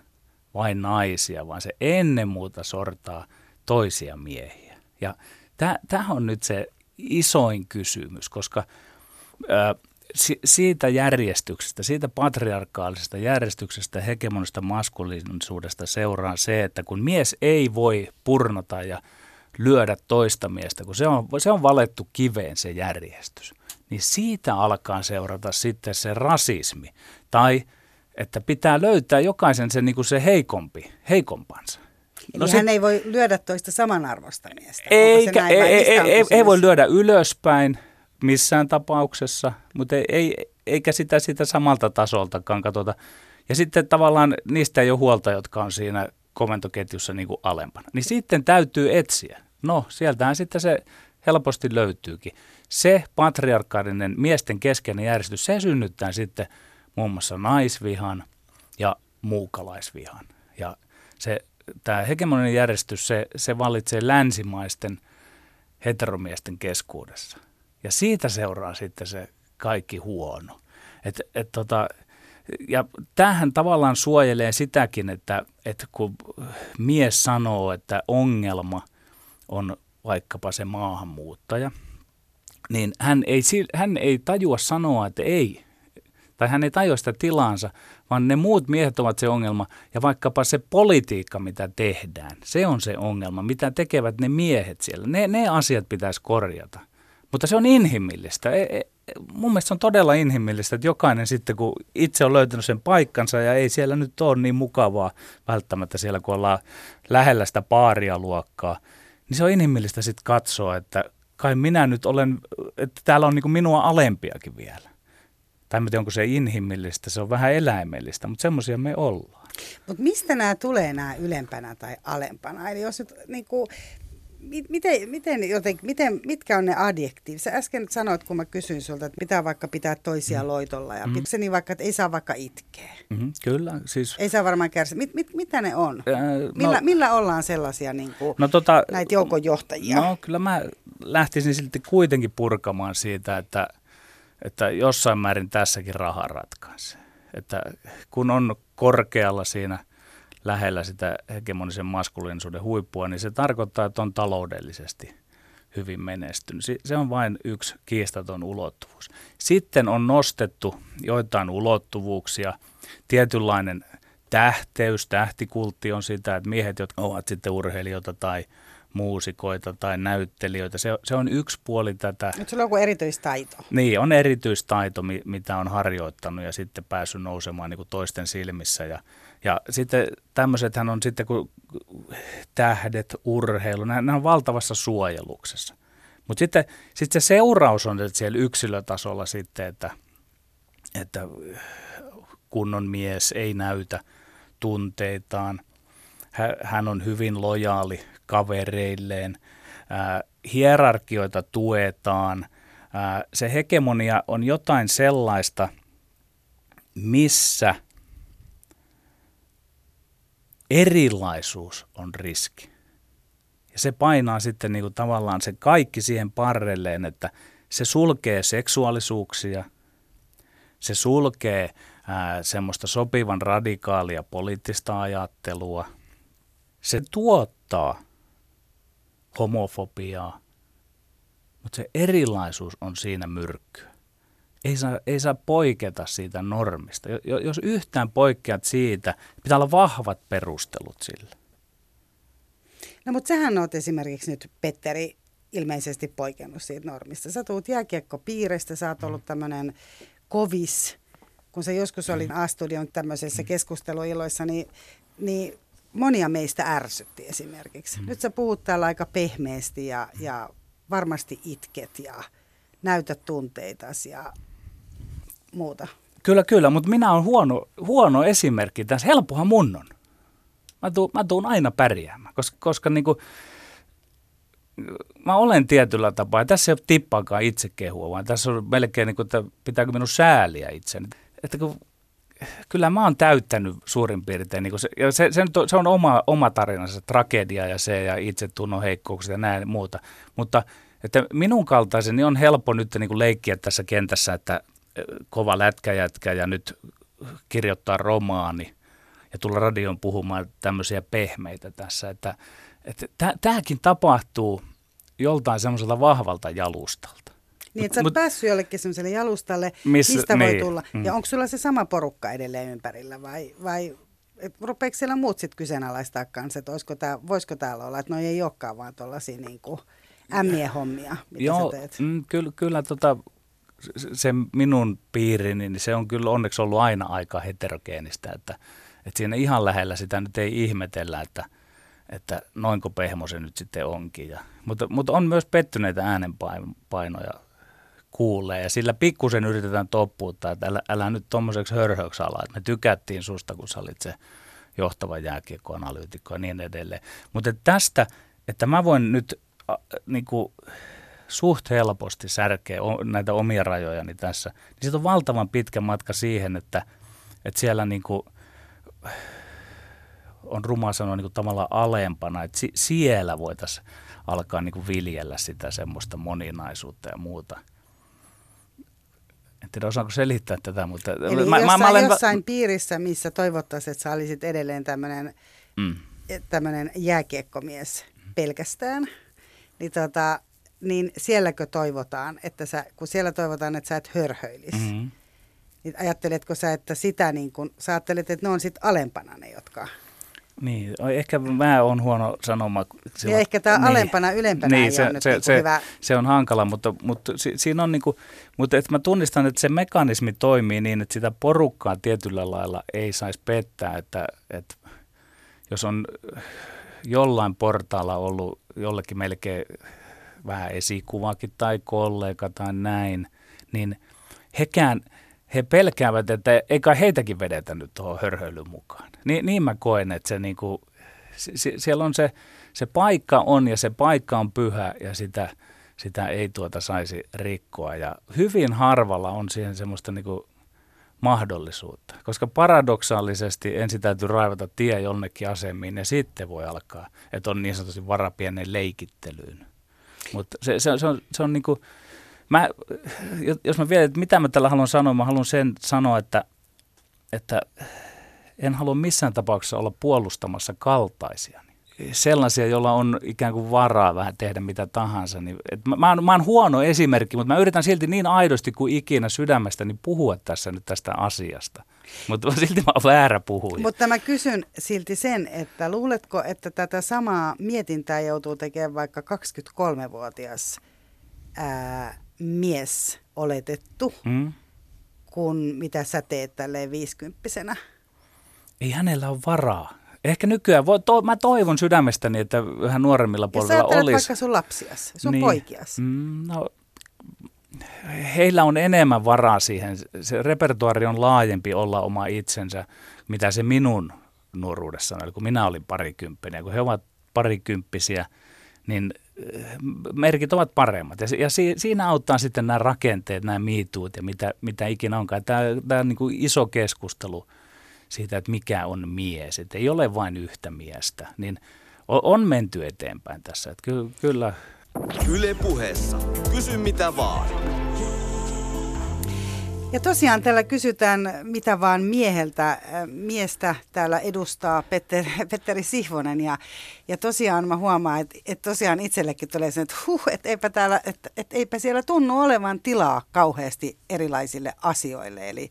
vain naisia, vaan se ennen muuta sortaa toisia miehiä. Ja tämä on nyt se isoin kysymys, koska ää, si, siitä järjestyksestä, siitä patriarkaalisesta järjestyksestä, hegemonista maskuliinisuudesta seuraa se, että kun mies ei voi purnota ja lyödä toista miestä, kun se on, se on valettu kiveen se järjestys. Niin siitä alkaa seurata sitten se rasismi. Tai että pitää löytää jokaisen se, niin kuin se heikompi, heikompansa. Eli no hän sit, ei voi lyödä toista samanarvoista miestä. Eikä, ei, ei, ei, ei voi lyödä ylöspäin missään tapauksessa, mutta ei, ei, eikä sitä, sitä samalta tasoltakaan katsota. Ja sitten tavallaan niistä ei ole huolta, jotka on siinä komentoketjussa niin kuin alempana. Niin sitten täytyy etsiä No, sieltähän sitten se helposti löytyykin. Se patriarkaalinen miesten keskeinen järjestys, se synnyttää sitten muun muassa naisvihan ja muukalaisvihan. Ja se, tämä hegemoninen järjestys, se, se vallitsee länsimaisten heteromiesten keskuudessa. Ja siitä seuraa sitten se kaikki huono. Et, et tota, ja tämähän tavallaan suojelee sitäkin, että, että kun mies sanoo, että ongelma on vaikkapa se maahanmuuttaja, niin hän ei, hän ei tajua sanoa, että ei, tai hän ei tajua sitä tilaansa, vaan ne muut miehet ovat se ongelma ja vaikkapa se politiikka, mitä tehdään, se on se ongelma, mitä tekevät ne miehet siellä. Ne, ne asiat pitäisi korjata. Mutta se on inhimillistä. E, e, mun mielestä se on todella inhimillistä, että jokainen sitten, kun itse on löytänyt sen paikkansa ja ei siellä nyt ole niin mukavaa välttämättä siellä, kun ollaan lähellä sitä paarialuokkaa, niin se on inhimillistä sitten katsoa, että kai minä nyt olen, että täällä on niin minua alempiakin vielä. Tai en tiedä, onko se inhimillistä, se on vähän eläimellistä, mutta semmoisia me ollaan. Mutta mistä nämä tulee nämä ylempänä tai alempana? Eli jos nyt niin kuin, miten, miten joten, miten, mitkä on ne adjektiivit? Sä äsken sanoit, kun mä kysyin sulta, että pitää vaikka pitää toisia mm. loitolla ja mm. se niin vaikka, että ei saa vaikka itkeä. Mm-hmm, kyllä. Siis... Ei saa varmaan kärsiä. Mit, mit, mitä ne on? Äh, millä, no, millä ollaan sellaisia niin kuin, no, tota, näitä joukonjohtajia? No kyllä mä lähtisin silti kuitenkin purkamaan siitä, että, että jossain määrin tässäkin raha ratkaisee. Että kun on korkealla siinä lähellä sitä hegemonisen maskuliinisuuden huippua, niin se tarkoittaa, että on taloudellisesti hyvin menestynyt. Se on vain yksi kiistaton ulottuvuus. Sitten on nostettu joitain ulottuvuuksia, tietynlainen tähteys, tähtikultti on sitä, että miehet, jotka ovat sitten urheilijoita tai muusikoita tai näyttelijöitä. Se, se on yksi puoli tätä. Nyt sulla on joku erityistaito. Niin, on erityistaito, mitä on harjoittanut ja sitten päässyt nousemaan niin kuin toisten silmissä. Ja, ja sitten tämmöisethän on sitten kuin tähdet, urheilu, nämä on valtavassa suojeluksessa. Mutta sitten sit se seuraus on että siellä yksilötasolla sitten, että, että kunnon mies ei näytä tunteitaan. Hän on hyvin lojaali kavereilleen. hierarkioita tuetaan. se hegemonia on jotain sellaista, missä – erilaisuus on riski. Ja se painaa sitten niin kuin tavallaan se kaikki siihen parrelleen, että se sulkee seksuaalisuuksia, se sulkee ää, semmoista sopivan radikaalia poliittista ajattelua, se tuottaa homofobiaa, mutta se erilaisuus on siinä myrkkyä ei saa, ei saa poiketa siitä normista. Jos yhtään poikkeat siitä, pitää olla vahvat perustelut sille. No mutta sähän oot esimerkiksi nyt, Petteri, ilmeisesti poikennut siitä normista. Sä tuut jääkiekkopiiristä, sä oot ollut tämmöinen kovis. Kun sä joskus olin A-studion tämmöisessä keskusteluiloissa, niin, niin monia meistä ärsytti esimerkiksi. Mm. Nyt sä puhut täällä aika pehmeästi ja, ja varmasti itket ja näytät tunteitasi ja muuta. Kyllä, kyllä, mutta minä olen huono, huono esimerkki tässä. Helppohan mun on. Mä tuun, mä tuun aina pärjäämään, koska, koska niin kuin, mä olen tietyllä tapaa, ja tässä ei ole tippaakaan itsekehua, vaan tässä on melkein, niin kuin, että pitääkö minun sääliä itseni. Että kun, kyllä mä oon täyttänyt suurin piirtein, niin se, ja se, se, se, on oma, oma tarinansa, tragedia ja se ja itsetunnon heikkoukset ja näin muuta, mutta että minun kaltaiseni on helppo nyt niin kuin leikkiä tässä kentässä, että kova lätkäjätkä ja nyt kirjoittaa romaani ja tulla radion puhumaan tämmöisiä pehmeitä tässä. Että, että tämäkin tapahtuu joltain semmoiselta vahvalta jalustalta. Niin, että sä oot päässyt jollekin semmoiselle jalustalle, missä, mistä niin, voi tulla. Mm. Ja onko sulla se sama porukka edelleen ympärillä vai, vai rupeeko siellä muut sitten kyseenalaistaa kanssa, että tää, voisiko täällä olla, että no ei olekaan vaan tuollaisia niin ämmien hommia, mitä Joo, sä teet? Mm, kyllä, kyllä tota, se minun piirini, niin se on kyllä onneksi ollut aina aika heterogeenistä, että, että siinä ihan lähellä sitä nyt ei ihmetellä, että, että noinko pehmo se nyt sitten onkin. Ja, mutta, mutta on myös pettyneitä äänenpainoja kuulee ja sillä pikkusen yritetään toppuuttaa, että älä, älä nyt tuommoiseksi hörhöksi ala, että me tykättiin susta, kun sä olit se johtava jääkiekkoanalyytikko ja niin edelleen. Mutta tästä, että mä voin nyt a, niin kuin, suht helposti särkee o, näitä omia rajojani tässä, niin siitä on valtavan pitkä matka siihen, että, että siellä niin kuin, on ruma sanoa niin kuin tavallaan alempana, että si, siellä voitaisiin alkaa niin kuin viljellä sitä semmoista moninaisuutta ja muuta. En tiedä, osaanko selittää tätä, mutta... Eli mä, jossain, mä olen... jossain piirissä, missä toivottaisiin, että sä olisit edelleen tämmöinen mm. tämmöinen jääkiekkomies pelkästään, niin, tota, niin sielläkö toivotaan, että sä, kun siellä toivotaan, että sä et hörhöilisi, mm-hmm. niin ajatteletko sä, että sitä niin kun, sä ajattelet, että ne on sitten alempana ne, jotka niin, ehkä mä oon huono sanoma. Sillä, ja ehkä tämä niin, alempana ylempänä niin, se, nyt se, niin se, hyvä. se on hankala, mutta, mutta si, siinä on niinku, mutta että mä tunnistan, että se mekanismi toimii niin, että sitä porukkaa tietyllä lailla ei saisi pettää, että, että jos on jollain portaalla ollut jollekin melkein vähän esikuvakin tai kollega tai näin, niin hekään – he pelkäävät, että eikä heitäkin vedetä nyt tuohon hörhöilyn mukaan. Ni, niin mä koen, että se niinku, sie, siellä on se, se paikka on ja se paikka on pyhä ja sitä, sitä ei tuota saisi rikkoa. Ja hyvin harvalla on siihen semmoista niinku mahdollisuutta, koska paradoksaalisesti ensin täytyy raivata tie jonnekin asemiin ja sitten voi alkaa, että on niin sanotusti vara pienen leikittelyyn. Mutta se, se, se on, se on niinku, Mä, jos mä vielä, että mitä mä tällä haluan sanoa, mä haluan sen sanoa, että, että en halua missään tapauksessa olla puolustamassa kaltaisia. Sellaisia, joilla on ikään kuin varaa vähän tehdä mitä tahansa. Niin, et mä, mä, oon, mä oon huono esimerkki, mutta mä yritän silti niin aidosti kuin ikinä sydämestäni puhua tässä nyt tästä asiasta. Mutta silti mä oon väärä puhuja. Mutta mä kysyn silti sen, että luuletko, että tätä samaa mietintää joutuu tekemään vaikka 23-vuotias ää, mies oletettu mm. kuin mitä sä teet tälleen viisikymppisenä? Ei hänellä ole varaa. Ehkä nykyään, voi, to, mä toivon sydämestäni, että vähän nuoremmilla polvilla olisi. vaikka sun lapsias, sun niin, poikias. Mm, no, heillä on enemmän varaa siihen. Se repertuari on laajempi olla oma itsensä, mitä se minun nuoruudessani oli, kun minä olin parikymppinen. Kun he ovat parikymppisiä, niin merkit ovat paremmat. Ja, ja si, siinä auttaa sitten nämä rakenteet, nämä miituut ja mitä, mitä ikinä onkaan. Tämä, tämä on niin kuin iso keskustelu siitä, että mikä on mies. Että ei ole vain yhtä miestä. Niin on, on menty eteenpäin tässä. Että ky, kyllä. Yle puheessa. Kysy mitä vaan. Ja tosiaan täällä kysytään mitä vaan mieheltä. Äh, miestä täällä edustaa Petter, Petteri Sihvonen ja, ja tosiaan mä huomaan, että, että tosiaan itsellekin tulee se, että huh, että eipä, täällä, että, että eipä siellä tunnu olevan tilaa kauheasti erilaisille asioille. Eli,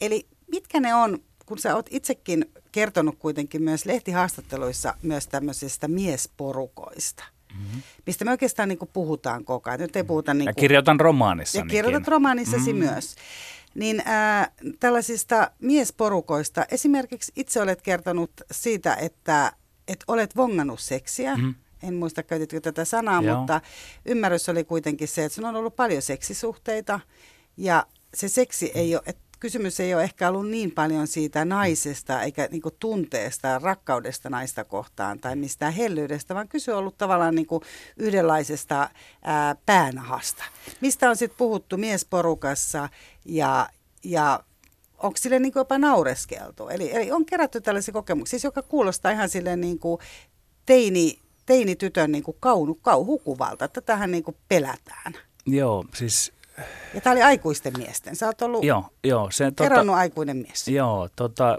eli mitkä ne on, kun sä oot itsekin kertonut kuitenkin myös lehtihaastatteluissa myös tämmöisistä miesporukoista – mm-hmm. mistä me oikeastaan niin kuin puhutaan koko ajan. Nyt ei puhuta niin kuin, ja kirjoitan romaanissa. Ja kirjoitat romaanissasi mm-hmm. myös. Niin ää, tällaisista miesporukoista, esimerkiksi itse olet kertonut siitä, että, että olet vongannut seksiä. Mm-hmm. En muista, käytitkö tätä sanaa, Joo. mutta ymmärrys oli kuitenkin se, että sinulla on ollut paljon seksisuhteita ja se seksi ei ole, että kysymys ei ole ehkä ollut niin paljon siitä naisesta eikä niin kuin tunteesta, rakkaudesta naista kohtaan tai mistään hellyydestä, vaan kyse on ollut tavallaan niin kuin yhdenlaisesta ää, päänahasta. Mistä on sitten puhuttu miesporukassa ja, ja onko sille niin kuin jopa naureskeltu? Eli, eli on kerätty tällaisia kokemuksia, siis joka kuulostaa ihan sille niin kuin teini, teinitytön niin kuin kaunu, kauhukuvalta, että tähän niin kuin pelätään. Joo, siis ja tämä oli aikuisten miesten. Sä oot ollut joo, joo, se, tota, aikuinen mies. Joo, tota,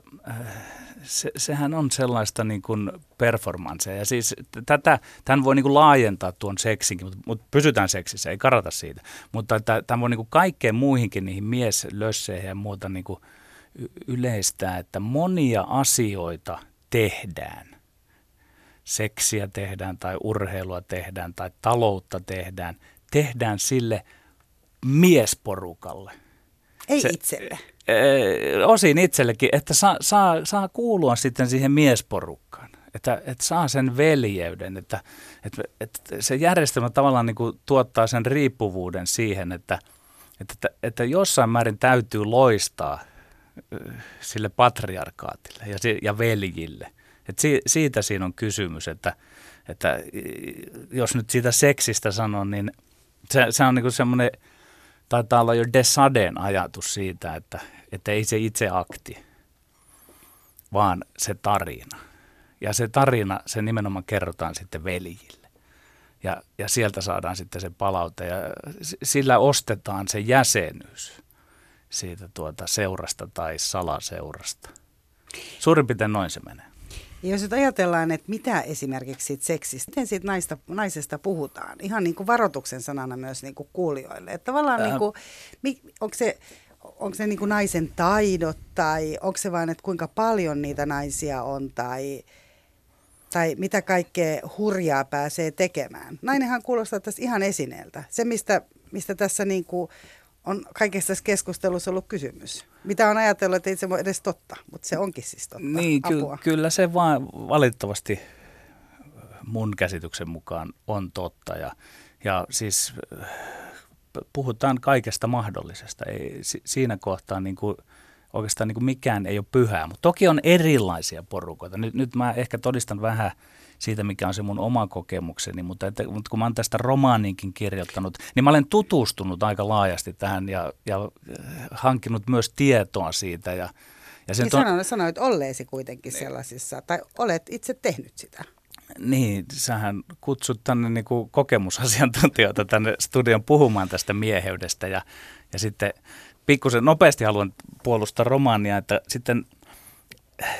se, sehän on sellaista niin kuin performanssia. Ja siis tätä, tämän voi niin kuin laajentaa tuon seksinkin, mutta, mutta pysytään seksissä, ei karata siitä. Mutta tämän voi niin kuin kaikkeen muihinkin niihin mieslösseihin ja muuta niin kuin yleistää, että monia asioita tehdään. Seksiä tehdään tai urheilua tehdään tai taloutta tehdään. Tehdään sille – miesporukalle. Ei se, itselle. Osin itsellekin, että saa, saa, saa kuulua sitten siihen miesporukkaan. Että, että saa sen veljeyden, että, että, että se järjestelmä tavallaan niin kuin tuottaa sen riippuvuuden siihen, että, että, että jossain määrin täytyy loistaa sille patriarkaatille ja, ja veljille. Että si, siitä siinä on kysymys, että, Että jos nyt siitä seksistä sanon, niin se, se on niin semmoinen, taitaa olla jo Desaden ajatus siitä, että, että ei se itse akti, vaan se tarina. Ja se tarina, se nimenomaan kerrotaan sitten veljille. Ja, ja sieltä saadaan sitten se palaute ja sillä ostetaan se jäsenyys siitä tuota seurasta tai salaseurasta. Suurin piirtein noin se menee. Ja jos nyt ajatellaan, että mitä esimerkiksi siitä seksistä, miten siitä naista, naisesta puhutaan, ihan niin kuin varoituksen sanana myös niin kuin kuulijoille. Että tavallaan niin kuin, onko se, onko se niin kuin naisen taidot tai onko se vain, että kuinka paljon niitä naisia on tai, tai mitä kaikkea hurjaa pääsee tekemään. Nainenhan kuulostaa tässä ihan esineeltä. Se, mistä, mistä tässä niin kuin on kaikessa tässä keskustelussa ollut kysymys. Mitä on ajatellut, että ei se ole edes totta, mutta se onkin siis totta. Niin, ky- kyllä se vaan valitettavasti mun käsityksen mukaan on totta. Ja, ja siis puhutaan kaikesta mahdollisesta. Ei, siinä kohtaa niin kuin, oikeastaan niin kuin mikään ei ole pyhää, mutta toki on erilaisia porukoita. Nyt, nyt mä ehkä todistan vähän – siitä, mikä on se mun oma kokemukseni, mutta, että, mutta kun mä oon tästä romaaninkin kirjoittanut, niin mä olen tutustunut aika laajasti tähän ja, ja äh, hankkinut myös tietoa siitä. Ja, ja sen niin to- sanoit, sanoit olleesi kuitenkin sellaisissa, tai olet itse tehnyt sitä. Niin, sähän kutsut tänne niin kuin kokemusasiantuntijoita tänne studion puhumaan tästä mieheydestä ja, ja sitten pikkusen nopeasti haluan puolustaa romaania, että sitten äh,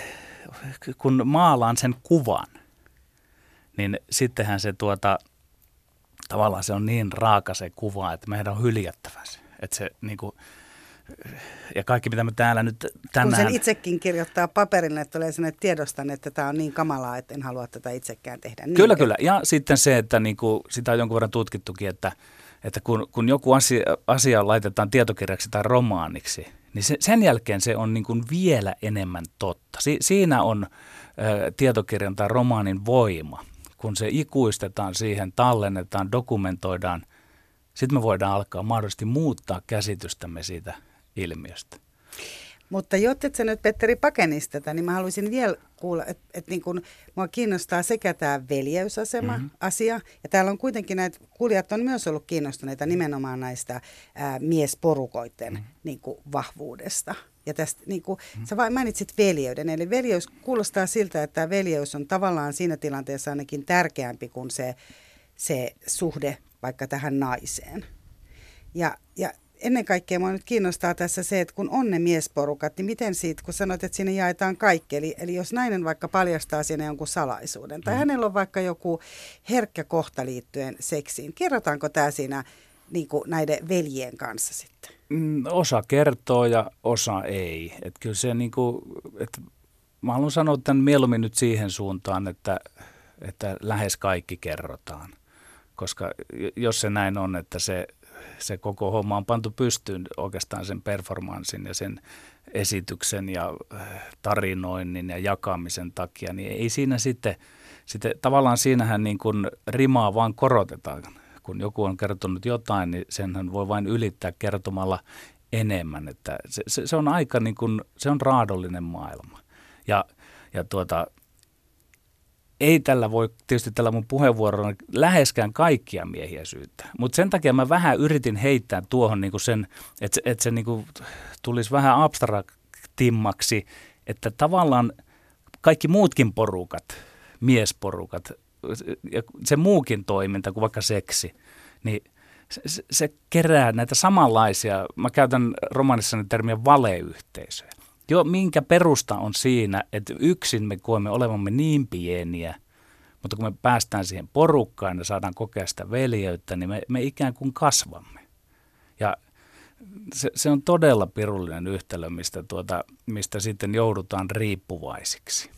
kun maalaan sen kuvan, niin sittenhän se tuota, tavallaan se on niin raaka se kuva, että meidän on hyljättävä se. Että se niin kuin, ja kaikki mitä me täällä nyt tänään... Kun sen itsekin kirjoittaa paperille, että tulee että tiedostan, että tämä on niin kamalaa, että en halua tätä itsekään tehdä. Niin kyllä, kyllä. Ja sitten se, että niin kuin, sitä on jonkun verran tutkittukin, että, että kun, kun joku asia, asia laitetaan tietokirjaksi tai romaaniksi, niin se, sen jälkeen se on niin kuin vielä enemmän totta. Si, siinä on ä, tietokirjan tai romaanin voima kun se ikuistetaan siihen, tallennetaan, dokumentoidaan, sitten me voidaan alkaa mahdollisesti muuttaa käsitystämme siitä ilmiöstä. Mutta jotta sä nyt Petteri pakenisi tätä, niin mä haluaisin vielä kuulla, että et niin kun, mua kiinnostaa sekä tämä veljeysasema mm-hmm. asia, ja täällä on kuitenkin näitä, kuulijat on myös ollut kiinnostuneita nimenomaan näistä ää, miesporukoiden mm-hmm. niin kuin, vahvuudesta. Ja tästä, niin kuin, mm. sä vain mainitsit veljeyden, eli veljeys kuulostaa siltä, että tämä veljeys on tavallaan siinä tilanteessa ainakin tärkeämpi kuin se, se suhde vaikka tähän naiseen. Ja, ja ennen kaikkea minua nyt kiinnostaa tässä se, että kun on ne miesporukat, niin miten siitä, kun sanoit, että sinne jaetaan kaikki, eli, eli jos nainen vaikka paljastaa sinne jonkun salaisuuden, tai mm. hänellä on vaikka joku herkkä kohta liittyen seksiin, kerrotaanko tämä siinä niin kuin näiden veljien kanssa sitten? Mm, osa kertoo ja osa ei. Et kyllä se niin kuin, et mä haluan sanoa tämän mieluummin nyt siihen suuntaan, että, että lähes kaikki kerrotaan. Koska jos se näin on, että se, se koko homma on pantu pystyyn oikeastaan sen performanssin ja sen esityksen ja äh, tarinoinnin ja jakamisen takia, niin ei siinä sitten, sitten tavallaan siinähän niin kuin rimaa vaan korotetaan kun joku on kertonut jotain, niin senhän voi vain ylittää kertomalla enemmän. Että se, se, se on aika niin kuin, se on raadollinen maailma. Ja, ja tuota, ei tällä voi tietysti tällä mun puheenvuorolla läheskään kaikkia miehiä syyttää. Mutta sen takia mä vähän yritin heittää tuohon niinku sen, että se, et se niinku tulisi vähän abstraktimmaksi, että tavallaan kaikki muutkin porukat, miesporukat, ja se muukin toiminta kuin vaikka seksi, niin se, se kerää näitä samanlaisia, mä käytän romanissani termiä valeyhteisöjä. Jo minkä perusta on siinä, että yksin me koemme olevamme niin pieniä, mutta kun me päästään siihen porukkaan ja saadaan kokea sitä veljeyttä, niin me, me ikään kuin kasvamme. Ja se, se on todella pirullinen yhtälö, mistä, tuota, mistä sitten joudutaan riippuvaisiksi.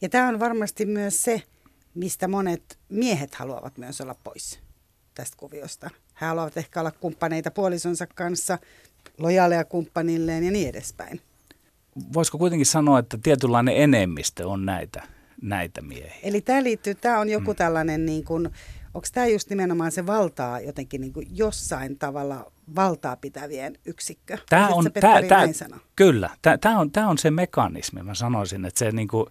Ja tämä on varmasti myös se, mistä monet miehet haluavat myös olla pois tästä kuviosta. He haluavat ehkä olla kumppaneita puolisonsa kanssa, lojaaleja kumppanilleen ja niin edespäin. Voisiko kuitenkin sanoa, että tietynlainen enemmistö on näitä, näitä miehiä? Eli tämä liittyy, tämä on joku mm. tällainen, niin kuin, onko tämä just nimenomaan se valtaa jotenkin niin kuin jossain tavalla valtaa pitävien yksikkö? Tämä on, tämä, tämä, kyllä, tämä, tämä, on, tämä on se mekanismi, mä sanoisin, että se niin kuin,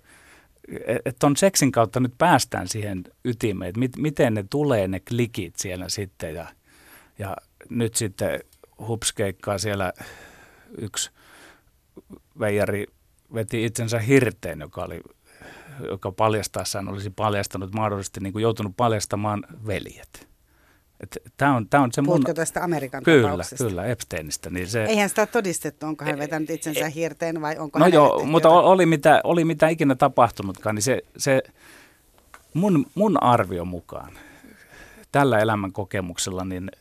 että ton seksin kautta nyt päästään siihen ytimeen, että mit, miten ne tulee ne klikit siellä sitten ja, ja nyt sitten hupskeikkaa siellä yksi veijari veti itsensä hirteen, joka oli joka paljastaessaan olisi paljastanut mahdollisesti niin kuin joutunut paljastamaan veljet. Tämä on, tämä on se Puhutko mun... tästä Amerikan Kyllä, tapauksesta? kyllä, Epsteinistä. Niin se... Eihän sitä todistettu, onko hän vetänyt itsensä hirteen vai onko No joo, mutta jotain? oli mitä, oli mitä ikinä tapahtunutkaan, niin se, se mun, mun arvio mukaan tällä elämän kokemuksella, niin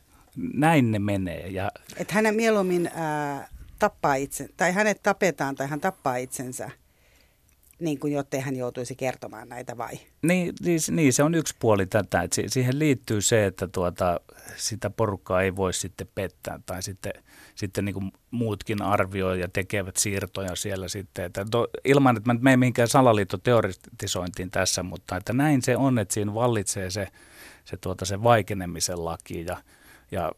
näin ne menee. Ja... Että hänen mieluummin äh, tappaa itse, tai hänet tapetaan tai hän tappaa itsensä – niin kuin jottei hän joutuisi kertomaan näitä vai? Niin, niin, niin se on yksi puoli tätä, että siihen liittyy se, että tuota, sitä porukkaa ei voi sitten pettää tai sitten, sitten niin kuin muutkin arvioi ja tekevät siirtoja siellä sitten. Että to, ilman, että mä menen mihinkään salaliittoteoretisointiin tässä, mutta että näin se on, että siinä vallitsee se, se, tuota, se vaikenemisen laki ja, ja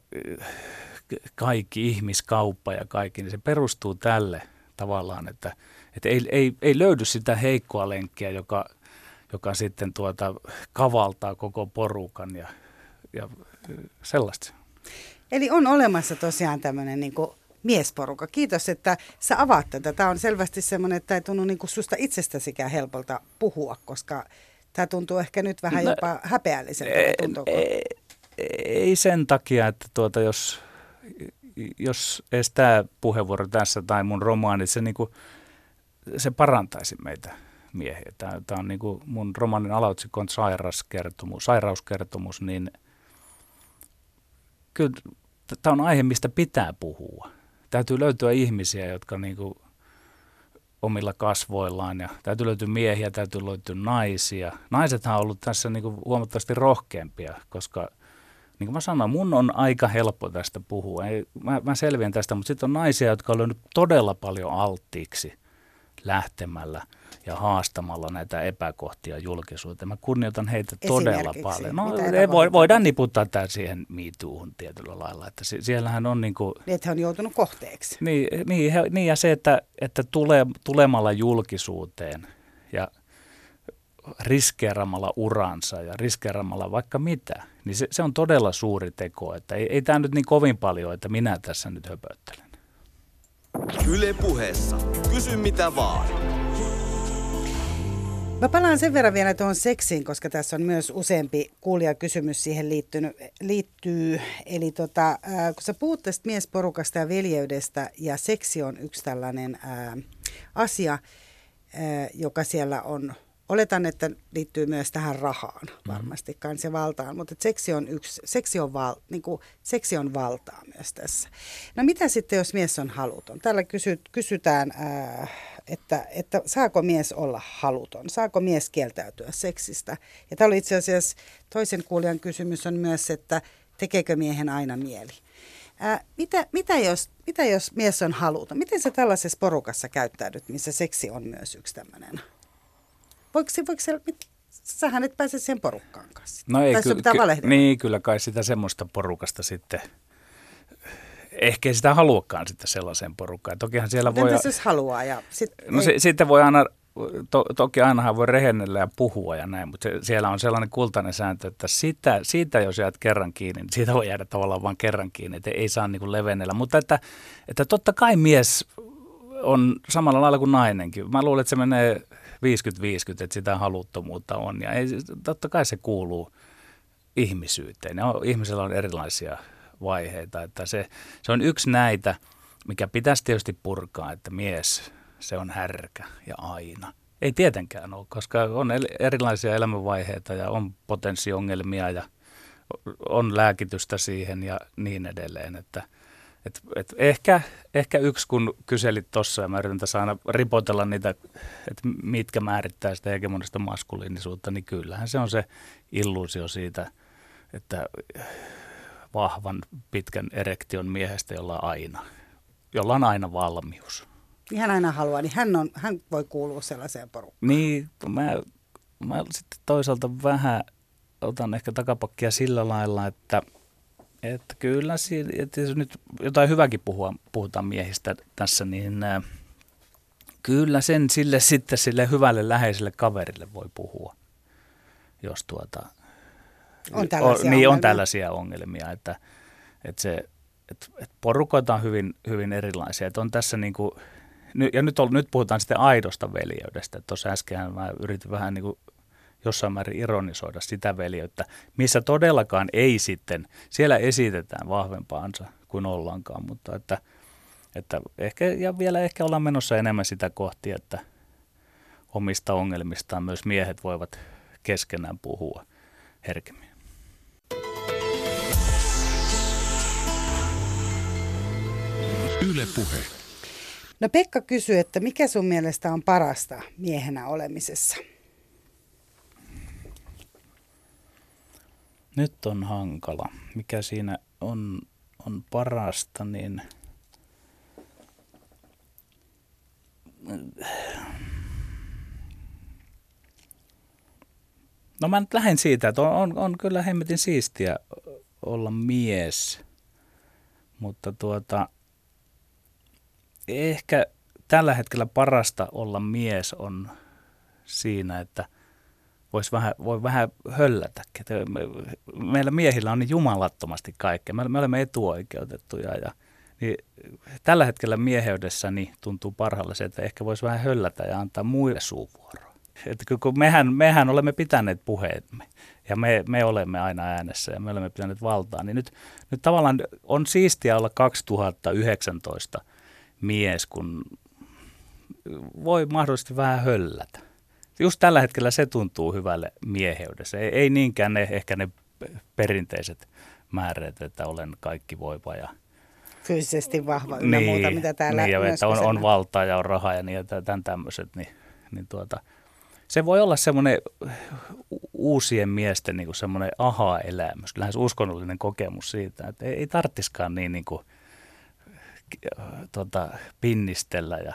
kaikki ihmiskauppa ja kaikki, niin se perustuu tälle tavallaan, että – että ei, ei, ei löydy sitä heikkoa lenkkiä, joka, joka sitten tuota, kavaltaa koko porukan ja, ja sellaista. Eli on olemassa tosiaan tämmöinen niin miesporukka. Kiitos, että sä avaat tätä. Tämä on selvästi semmoinen, että ei tunnu niin kuin susta itsestäsikään helpolta puhua, koska tämä tuntuu ehkä nyt vähän no, jopa häpeälliseltä. Ei, ei sen takia, että tuota, jos, jos edes tämä puheenvuoro tässä tai mun romaani, se niin kuin se parantaisi meitä miehiä. Tämä, tämä on niin kuin mun romanin alaotsikko on sairauskertomus, sairauskertomus, niin kyllä tämä on aihe, mistä pitää puhua. Täytyy löytyä ihmisiä, jotka niin kuin omilla kasvoillaan ja täytyy löytyä miehiä, täytyy löytyä naisia. Naisethan on ollut tässä niin kuin huomattavasti rohkeampia, koska niin kuin mä sanoin, mun on aika helppo tästä puhua. Ei, mä, mä selviän tästä, mutta sitten on naisia, jotka on löynyt todella paljon alttiiksi – lähtemällä ja haastamalla näitä epäkohtia julkisuuteen. Mä kunnioitan heitä todella paljon. No, voi, voidaan niputtaa tämä siihen miituuhun tietyllä lailla. Että siellähän on niin kuin, Niin, että he on joutunut kohteeksi. Niin, niin, he, niin ja se, että, että tule, tulemalla julkisuuteen ja riskeeramalla uransa ja riskeeramalla vaikka mitä, niin se, se on todella suuri teko. Että ei, ei tämä nyt niin kovin paljon, että minä tässä nyt höpöttelen. Yle puheessa. Kysy mitä vaan. Mä palaan sen verran vielä tuohon seksiin, koska tässä on myös useampi kuulijakysymys siihen liittynyt, liittyy. Eli tota, äh, kun sä puhut tästä miesporukasta ja veljeydestä, ja seksi on yksi tällainen äh, asia, äh, joka siellä on Oletan, että liittyy myös tähän rahaan varmasti mm. kanssa valtaan, mutta seksi on, yksi, seksi, on val, niin kuin, seksi on valtaa myös tässä. No mitä sitten, jos mies on haluton? Täällä kysy, kysytään, ää, että, että saako mies olla haluton? Saako mies kieltäytyä seksistä? Ja täällä itse asiassa toisen kuulijan kysymys on myös, että tekeekö miehen aina mieli? Ää, mitä, mitä, jos, mitä jos mies on haluton? Miten sä tällaisessa porukassa käyttäydyt, missä seksi on myös yksi tämmöinen Voiko, voiko se, sä hänet pääse sen porukkaan kanssa? No ei, ky- ky- niin, kyllä kai sitä semmoista porukasta sitten, ehkä ei sitä haluakaan sitten sellaiseen porukkaan. Tokihan siellä Miten voi... Entäs jos haluaa? Ja sit no se, sitten voi aina, to, toki ainahan voi rehennellä ja puhua ja näin, mutta se, siellä on sellainen kultainen sääntö, että sitä, siitä jos jäät kerran kiinni, niin siitä voi jäädä tavallaan vain kerran kiinni, että ei saa niin kuin levennellä. Mutta että, että totta kai mies on samalla lailla kuin nainenkin. Mä luulen, että se menee 50-50, että sitä haluttomuutta on. Ja ei, totta kai se kuuluu ihmisyyteen. Ja ihmisellä on erilaisia vaiheita. Että se, se on yksi näitä, mikä pitäisi tietysti purkaa, että mies, se on härkä ja aina. Ei tietenkään ole, koska on erilaisia elämänvaiheita ja on potenssiongelmia ja on lääkitystä siihen ja niin edelleen. Että – et, et ehkä, ehkä yksi, kun kyselit tuossa ja mä yritän tässä aina ripotella niitä, että mitkä määrittää sitä hegemonista maskuliinisuutta, niin kyllähän se on se illuusio siitä, että vahvan pitkän erektion miehestä, jolla on aina, jolla on aina valmius. Niin hän aina haluaa, niin hän, on, hän voi kuulua sellaiseen porukkaan. Niin, mä, mä sitten toisaalta vähän otan ehkä takapakkia sillä lailla, että – että kyllä, että jos nyt jotain hyväkin puhua, puhutaan miehistä tässä, niin Kyllä sen sille sitten sille hyvälle läheiselle kaverille voi puhua, jos tuota... On tällaisia on, Niin, ongelmia. on tällaisia ongelmia, että, että se, että, että porukoita on hyvin, hyvin erilaisia. Että on tässä niin kuin, ja nyt, on, nyt puhutaan sitten aidosta veljeydestä. Tuossa äsken mä yritin vähän niin kuin jossain määrin ironisoida sitä veljeyttä, missä todellakaan ei sitten, siellä esitetään vahvempaansa kuin ollankaan, mutta että, että ehkä, ja vielä ehkä ollaan menossa enemmän sitä kohti, että omista ongelmistaan myös miehet voivat keskenään puhua herkemmin. Yle Puhe. No Pekka kysyy, että mikä sun mielestä on parasta miehenä olemisessa? Nyt on hankala. Mikä siinä on, on parasta, niin No mä nyt lähden siitä, että on, on, on kyllä hemmetin siistiä olla mies, mutta tuota, ehkä tällä hetkellä parasta olla mies on siinä, että vois vähän, voi vähän me- Meillä miehillä on niin jumalattomasti kaikkea. Me me olemme etuoikeutettuja ja niin tällä hetkellä mieheydessäni tuntuu parhaalle se, että ehkä voisi vähän höllätä ja antaa muille suuvuoroa. Että kun mehän, mehän olemme pitäneet puheemme ja me, me olemme aina äänessä ja me olemme pitäneet valtaa, niin nyt, nyt tavallaan on siistiä olla 2019 mies, kun voi mahdollisesti vähän höllätä. Just tällä hetkellä se tuntuu hyvälle mieheydessä. Ei, ei niinkään ne, ehkä ne perinteiset määreet, että olen kaikki voiva ja Fyysisesti vahva ynnä muuta, mitä täällä niin, ja että on, on valtaa ja on rahaa ja niin, tämän tämmöiset, niin, niin tuota, se voi olla semmoinen uusien miesten niin semmoinen aha-elämys, lähes uskonnollinen kokemus siitä, että ei, ei tarttiskaan niin, niin kuin, tota, pinnistellä ja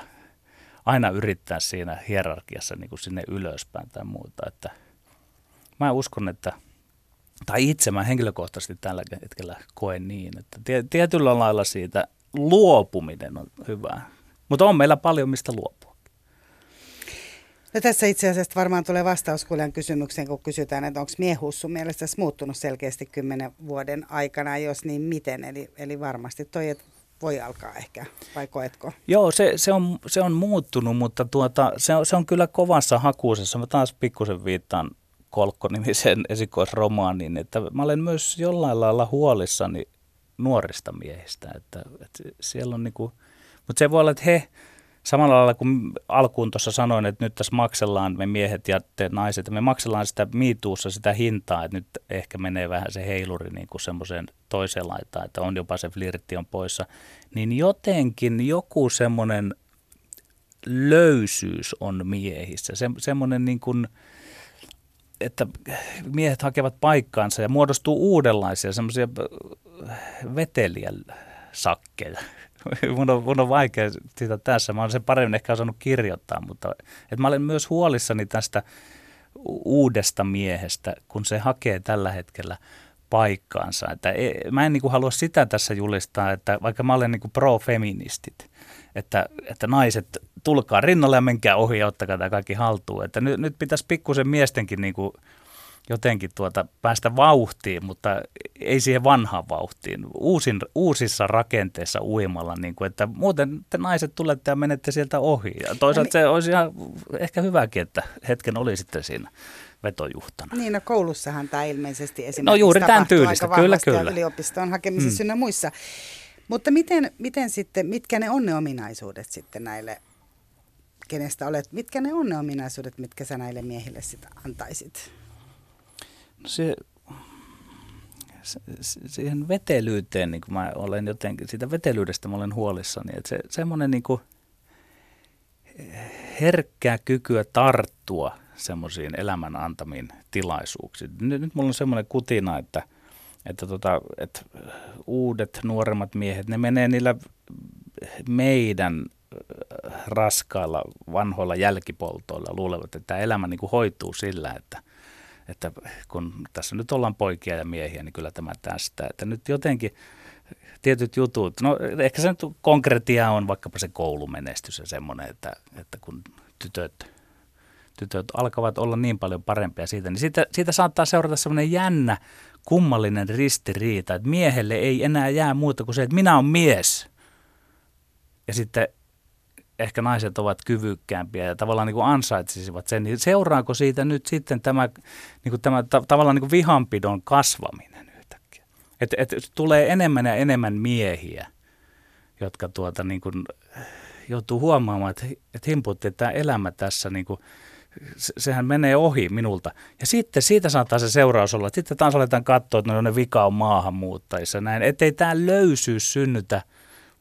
aina yrittää siinä hierarkiassa niin kuin sinne ylöspäin tai muuta. Että mä uskon, että tai itse mä henkilökohtaisesti tällä hetkellä koen niin, että tie- tietyllä lailla siitä luopuminen on hyvää. Mutta on meillä paljon mistä luopua. No tässä itse asiassa varmaan tulee vastaus kuulijan kysymykseen, kun kysytään, että onko miehuus sun mielestä muuttunut selkeästi kymmenen vuoden aikana, jos niin miten. Eli, eli varmasti toi et voi alkaa ehkä, vai koetko? Joo, se, se, on, se on muuttunut, mutta tuota, se, on, se on kyllä kovassa hakuusessa. Mä taas pikkusen viittaan Kolkko-nimiseen esikoisromaaniin, että mä olen myös jollain lailla huolissani nuorista miehistä. Että, että siellä on niinku, mutta se voi olla, että he, samalla lailla kuin alkuun tuossa sanoin, että nyt tässä maksellaan me miehet ja te naiset, me maksellaan sitä miituussa sitä hintaa, että nyt ehkä menee vähän se heiluri niin kuin semmoiseen toiseen laitaan, että on jopa se flirtti on poissa, niin jotenkin joku semmoinen löysyys on miehissä, se, semmoinen niin kuin, että miehet hakevat paikkaansa ja muodostuu uudenlaisia semmoisia veteliä sakkeja. Mun on, mun on vaikea sitä tässä. Mä olen sen paremmin ehkä osannut kirjoittaa, mutta että mä olen myös huolissani tästä uudesta miehestä, kun se hakee tällä hetkellä paikkaansa. Että ei, mä en niin kuin halua sitä tässä julistaa, että vaikka mä olen niin kuin pro-feministit, että, että naiset tulkaa rinnalle ja menkää ohi ja ottakaa tämä kaikki haltuun. Että nyt, nyt pitäisi pikkusen miestenkin niin kuin jotenkin tuota päästä vauhtiin, mutta ei siihen vanhaan vauhtiin. Uusin, uusissa rakenteissa uimalla, niin kuin, että muuten te naiset tulette ja menette sieltä ohi. Ja toisaalta se olisi ihan ehkä hyväkin, että hetken oli sitten siinä vetojuhtana. Niin, no koulussahan tämä ilmeisesti esimerkiksi No juuri tämän tyylistä, aika kyllä, ja kyllä. yliopistoon hakemisissa mm. muissa. Mutta miten, miten sitten, mitkä ne on ne ominaisuudet sitten näille, kenestä olet, mitkä ne on ne ominaisuudet, mitkä sä näille miehille sitten antaisit? Se, se, se- siihen vetelyyteen, niin kuin mä olen jotenkin, siitä vetelyydestä mä olen huolissani, että se semmoinen niin kuin herkkää kykyä tarttua semmoisiin elämän antamiin tilaisuuksiin. Nyt, nyt mulla on semmoinen kutina, että, että, tota, että uudet nuoremmat miehet, ne menee niillä meidän äh, raskailla vanhoilla jälkipoltoilla luulevat, että tämä elämä niin kuin hoituu sillä, että, että kun tässä nyt ollaan poikia ja miehiä, niin kyllä tämä tästä. Että nyt jotenkin tietyt jutut. No ehkä se nyt konkretia on vaikkapa se koulumenestys ja semmoinen, että, että kun tytöt, tytöt alkavat olla niin paljon parempia siitä, niin siitä, siitä saattaa seurata semmoinen jännä, kummallinen ristiriita, että miehelle ei enää jää muuta kuin se, että minä olen mies. Ja sitten ehkä naiset ovat kyvykkäämpiä ja tavallaan niin kuin ansaitsisivat sen, niin seuraako siitä nyt sitten tämä, niin kuin tämä ta- tavallaan niin kuin vihanpidon kasvaminen yhtäkkiä? Että et tulee enemmän ja enemmän miehiä, jotka tuota niin kuin joutuu huomaamaan, että, että himputti, että tämä elämä tässä niin kuin, se, sehän menee ohi minulta. Ja sitten siitä saattaa se seuraus olla, että sitten taas aletaan katsoa, että no ne vika on maahanmuuttajissa näin, ettei tämä löysyys synnytä –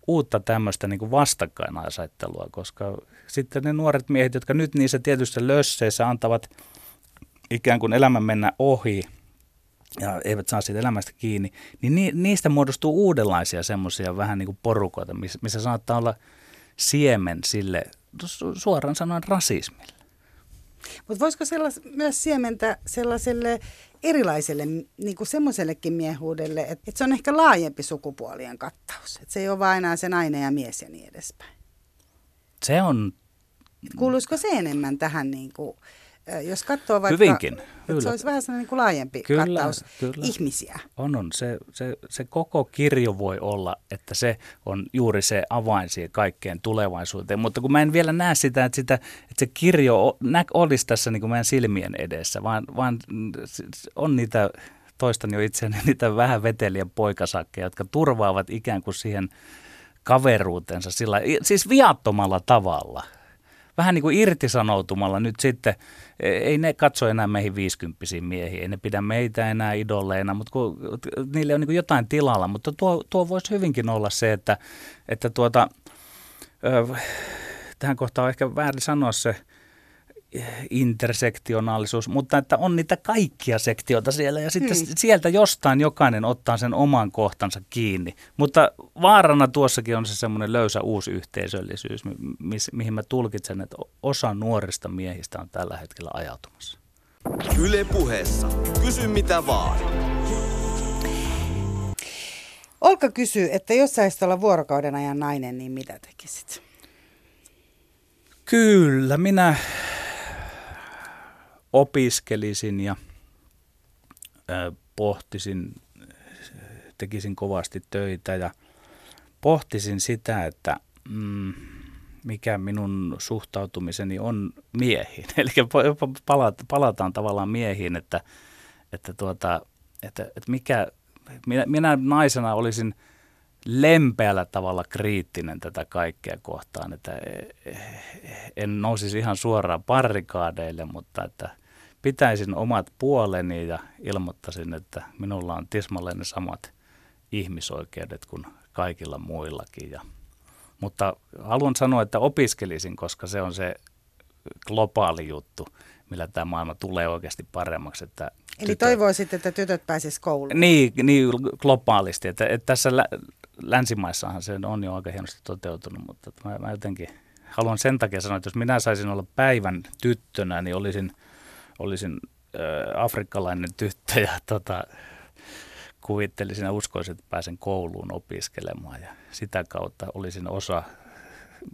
uutta tämmöistä niin kuin vastakkainasettelua, koska sitten ne nuoret miehet, jotka nyt niissä tietyissä lösseissä antavat ikään kuin elämän mennä ohi ja eivät saa siitä elämästä kiinni, niin niistä muodostuu uudenlaisia semmoisia vähän niin kuin porukoita, missä saattaa olla siemen sille suoraan sanoen rasismille. Mutta voisiko sellas, myös siementä sellaiselle erilaiselle, niin kuin semmoisellekin miehuudelle, että, että se on ehkä laajempi sukupuolien kattaus. Että se ei ole vain aina se nainen ja mies ja niin edespäin. Se on... Kuuluisiko se enemmän tähän niin kuin, jos katsoo vaikka, Hyvinkin. Että se olisi vähän sellainen niin kuin laajempi kyllä, kattaus kyllä. ihmisiä. On, on. Se, se, se koko kirjo voi olla, että se on juuri se avain siihen kaikkeen tulevaisuuteen. Mutta kun mä en vielä näe sitä, että, sitä, että se kirjo nä, olisi tässä niin kuin meidän silmien edessä, vaan, vaan on niitä, toistan jo itseäni, niitä vähän veteliä poikasakkeja, jotka turvaavat ikään kuin siihen kaveruutensa sillä, siis viattomalla tavalla – vähän niin kuin irtisanoutumalla nyt sitten, e, ei ne katso enää meihin viisikymppisiin miehiin, ei ne pidä meitä enää idolleina, mutta kun, niille on niin kuin jotain tilalla, mutta tuo, tuo voisi hyvinkin olla se, että, että tuota, ö, tähän kohtaan on ehkä väärin sanoa se, intersektionaalisuus, mutta että on niitä kaikkia sektioita siellä ja sitten hmm. sieltä jostain jokainen ottaa sen oman kohtansa kiinni. Mutta vaarana tuossakin on se semmoinen löysä uusi yhteisöllisyys, mi- mihin mä tulkitsen, että osa nuorista miehistä on tällä hetkellä ajautumassa. Yle puheessa. Kysy mitä vaan. Olka kysyy, että jos saisit olla vuorokauden ajan nainen, niin mitä tekisit? Kyllä, minä opiskelisin ja pohtisin, tekisin kovasti töitä ja pohtisin sitä, että mm, mikä minun suhtautumiseni on miehiin. Eli palata, palataan tavallaan miehiin, että, että, tuota, että, että mikä, minä, minä naisena olisin lempeällä tavalla kriittinen tätä kaikkea kohtaan, että en nousisi ihan suoraan parrikaadeille, mutta että pitäisin omat puoleni ja ilmoittaisin, että minulla on tismalleen ne samat ihmisoikeudet kuin kaikilla muillakin. Ja, mutta haluan sanoa, että opiskelisin, koska se on se globaali juttu, millä tämä maailma tulee oikeasti paremmaksi. Että Eli tytöt... toivoisit, että tytöt pääsisivät kouluun? Niin, niin globaalisti. Että, että tässä lä- länsimaissahan se on jo aika hienosti toteutunut, mutta mä, mä jotenkin haluan sen takia sanoa, että jos minä saisin olla päivän tyttönä, niin olisin – olisin äh, afrikkalainen tyttö ja tota, kuvittelisin ja uskoisin, että pääsen kouluun opiskelemaan ja sitä kautta olisin osa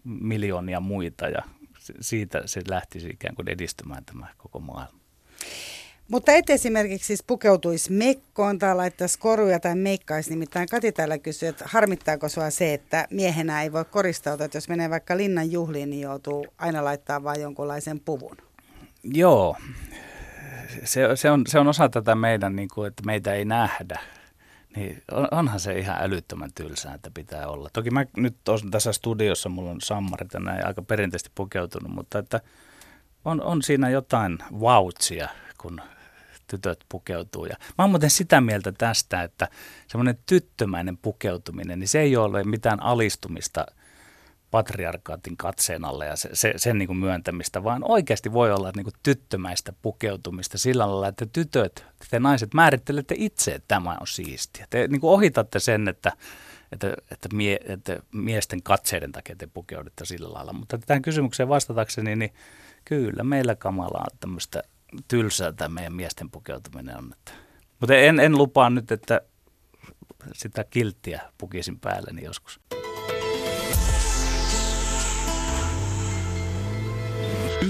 miljoonia muita ja siitä se lähtisi ikään kuin edistymään tämä koko maailma. Mutta et esimerkiksi siis pukeutuisi mekkoon tai laittaisi koruja tai meikkaisi. Nimittäin Kati täällä kysyy, että harmittaako sua se, että miehenä ei voi koristautua, että jos menee vaikka linnan juhliin, niin joutuu aina laittaa vain jonkunlaisen puvun. Joo, se, se, on, se on osa tätä meidän, niin kuin, että meitä ei nähdä. Niin on, onhan se ihan älyttömän tylsää, että pitää olla. Toki mä nyt olen tässä studiossa, mulla on sammarit ja näin aika perinteisesti pukeutunut, mutta että on, on siinä jotain vautsia, kun tytöt pukeutuu. Ja mä oon muuten sitä mieltä tästä, että semmoinen tyttömäinen pukeutuminen, niin se ei ole mitään alistumista – patriarkaatin katseen alle ja se, se, sen niin kuin myöntämistä, vaan oikeasti voi olla niin kuin tyttömäistä pukeutumista sillä lailla, että tytöt, te naiset määrittelette itse, että tämä on siistiä. Te niin kuin ohitatte sen, että, että, että, mie, että miesten katseiden takia te pukeudutte sillä lailla. Mutta tähän kysymykseen vastatakseni, niin kyllä meillä kamalaa tämmöistä tylsää tämä meidän miesten pukeutuminen on. Että. Mutta en, en lupaa nyt, että sitä kilttiä pukisin päälleni joskus.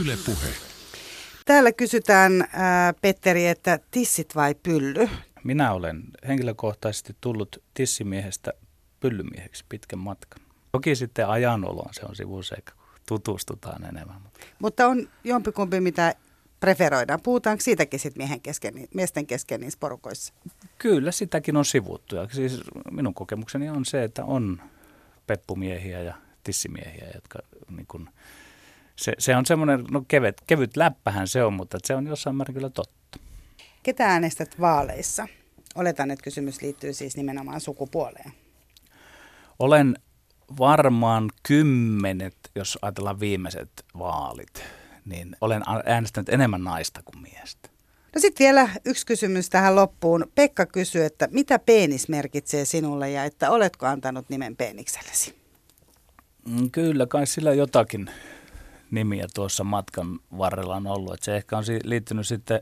Yle Puhe. Täällä kysytään, ää, Petteri, että tissit vai pylly? Minä olen henkilökohtaisesti tullut tissimiehestä pyllymieheksi pitkän matkan. Toki sitten ajanolon se on sivuseikka, kun tutustutaan enemmän. Mutta on jompikumpi, mitä preferoidaan. Puhutaanko siitäkin sitten miehen kesken, miesten kesken niissä porukoissa? Kyllä, sitäkin on sivuttu. Ja siis minun kokemukseni on se, että on peppumiehiä ja tissimiehiä, jotka niin kun, se, se on semmoinen, no kevyt, kevyt läppähän se on, mutta se on jossain määrin kyllä totta. Ketä äänestät vaaleissa? Oletan, että kysymys liittyy siis nimenomaan sukupuoleen. Olen varmaan kymmenet, jos ajatellaan viimeiset vaalit, niin olen äänestänyt enemmän naista kuin miestä. No sitten vielä yksi kysymys tähän loppuun. Pekka kysyy, että mitä peenis merkitsee sinulle ja että oletko antanut nimen peeniksellesi? Mm, Kyllä, kai sillä jotakin nimiä tuossa matkan varrella on ollut. Että se ehkä on liittynyt sitten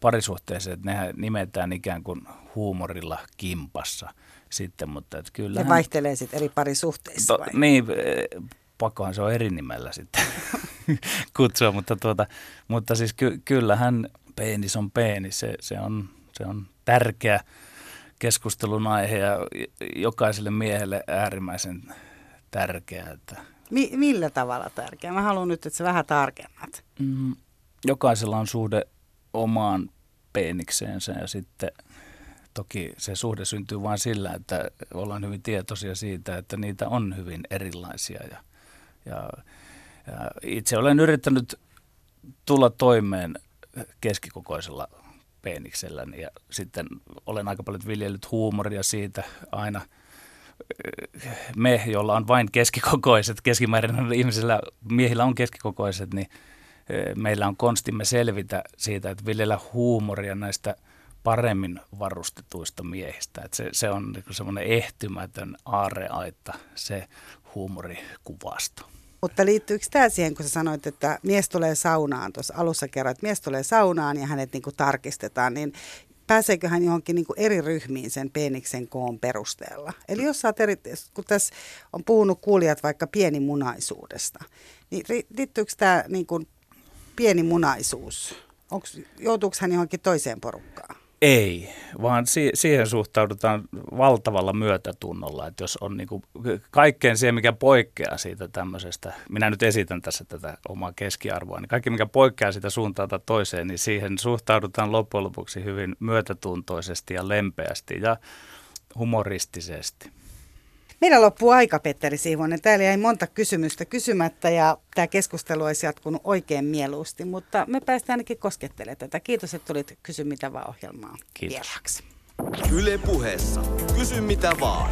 parisuhteeseen, että nehän nimetään ikään kuin huumorilla kimpassa sitten, mutta että kyllä. Ne vaihtelee sitten eri parisuhteissa To, vai? niin, pakkohan se on eri nimellä sitten kutsua, mutta, tuota, mutta siis ky, kyllähän peenis on peenis, se, se, on, se on tärkeä keskustelun aihe ja jokaiselle miehelle äärimmäisen tärkeä, että Mi- millä tavalla tärkeä? Mä haluan nyt, että sä vähän tarkennat. mm, jokaisella on suhde omaan peenikseensä ja sitten toki se suhde syntyy vain sillä, että ollaan hyvin tietoisia siitä, että niitä on hyvin erilaisia ja, ja, ja itse olen yrittänyt tulla toimeen keskikokoisella peenikselläni ja sitten olen aika paljon viljellyt huumoria siitä aina me, joilla on vain keskikokoiset, keskimäärin ihmisillä, miehillä on keskikokoiset, niin eh, meillä on konstimme selvitä siitä, että viljellä huumoria näistä paremmin varustetuista miehistä. Että se, se on niin semmoinen ehtymätön aareaitta, se huumorikuvasto. Mutta liittyykö tämä siihen, kun sä sanoit, että mies tulee saunaan, tuossa alussa kerran, että mies tulee saunaan ja hänet niin kuin tarkistetaan, niin pääseekö hän johonkin niin eri ryhmiin sen peeniksen koon perusteella? Eli jos sä eri, kun tässä on puhunut kuulijat vaikka pienimunaisuudesta, niin liittyykö tämä niin kuin pienimunaisuus? Onks, joutuuko hän johonkin toiseen porukkaan? Ei, vaan si- siihen suhtaudutaan valtavalla myötätunnolla, että jos on niinku kaikkeen siihen, mikä poikkeaa siitä tämmöisestä, minä nyt esitän tässä tätä omaa keskiarvoa, niin kaikki mikä poikkeaa sitä suuntaan tai toiseen, niin siihen suhtaudutaan loppujen lopuksi hyvin myötätuntoisesti ja lempeästi ja humoristisesti. Meillä loppuu aika, Petteri Siivonen. Täällä jäi monta kysymystä kysymättä ja tämä keskustelu olisi jatkunut oikein mieluusti, mutta me päästään ainakin koskettelemaan tätä. Kiitos, että tulit Kysy mitä vaan ohjelmaan Kiitos. vieraaksi. Yle puheessa. Kysy mitä vaan.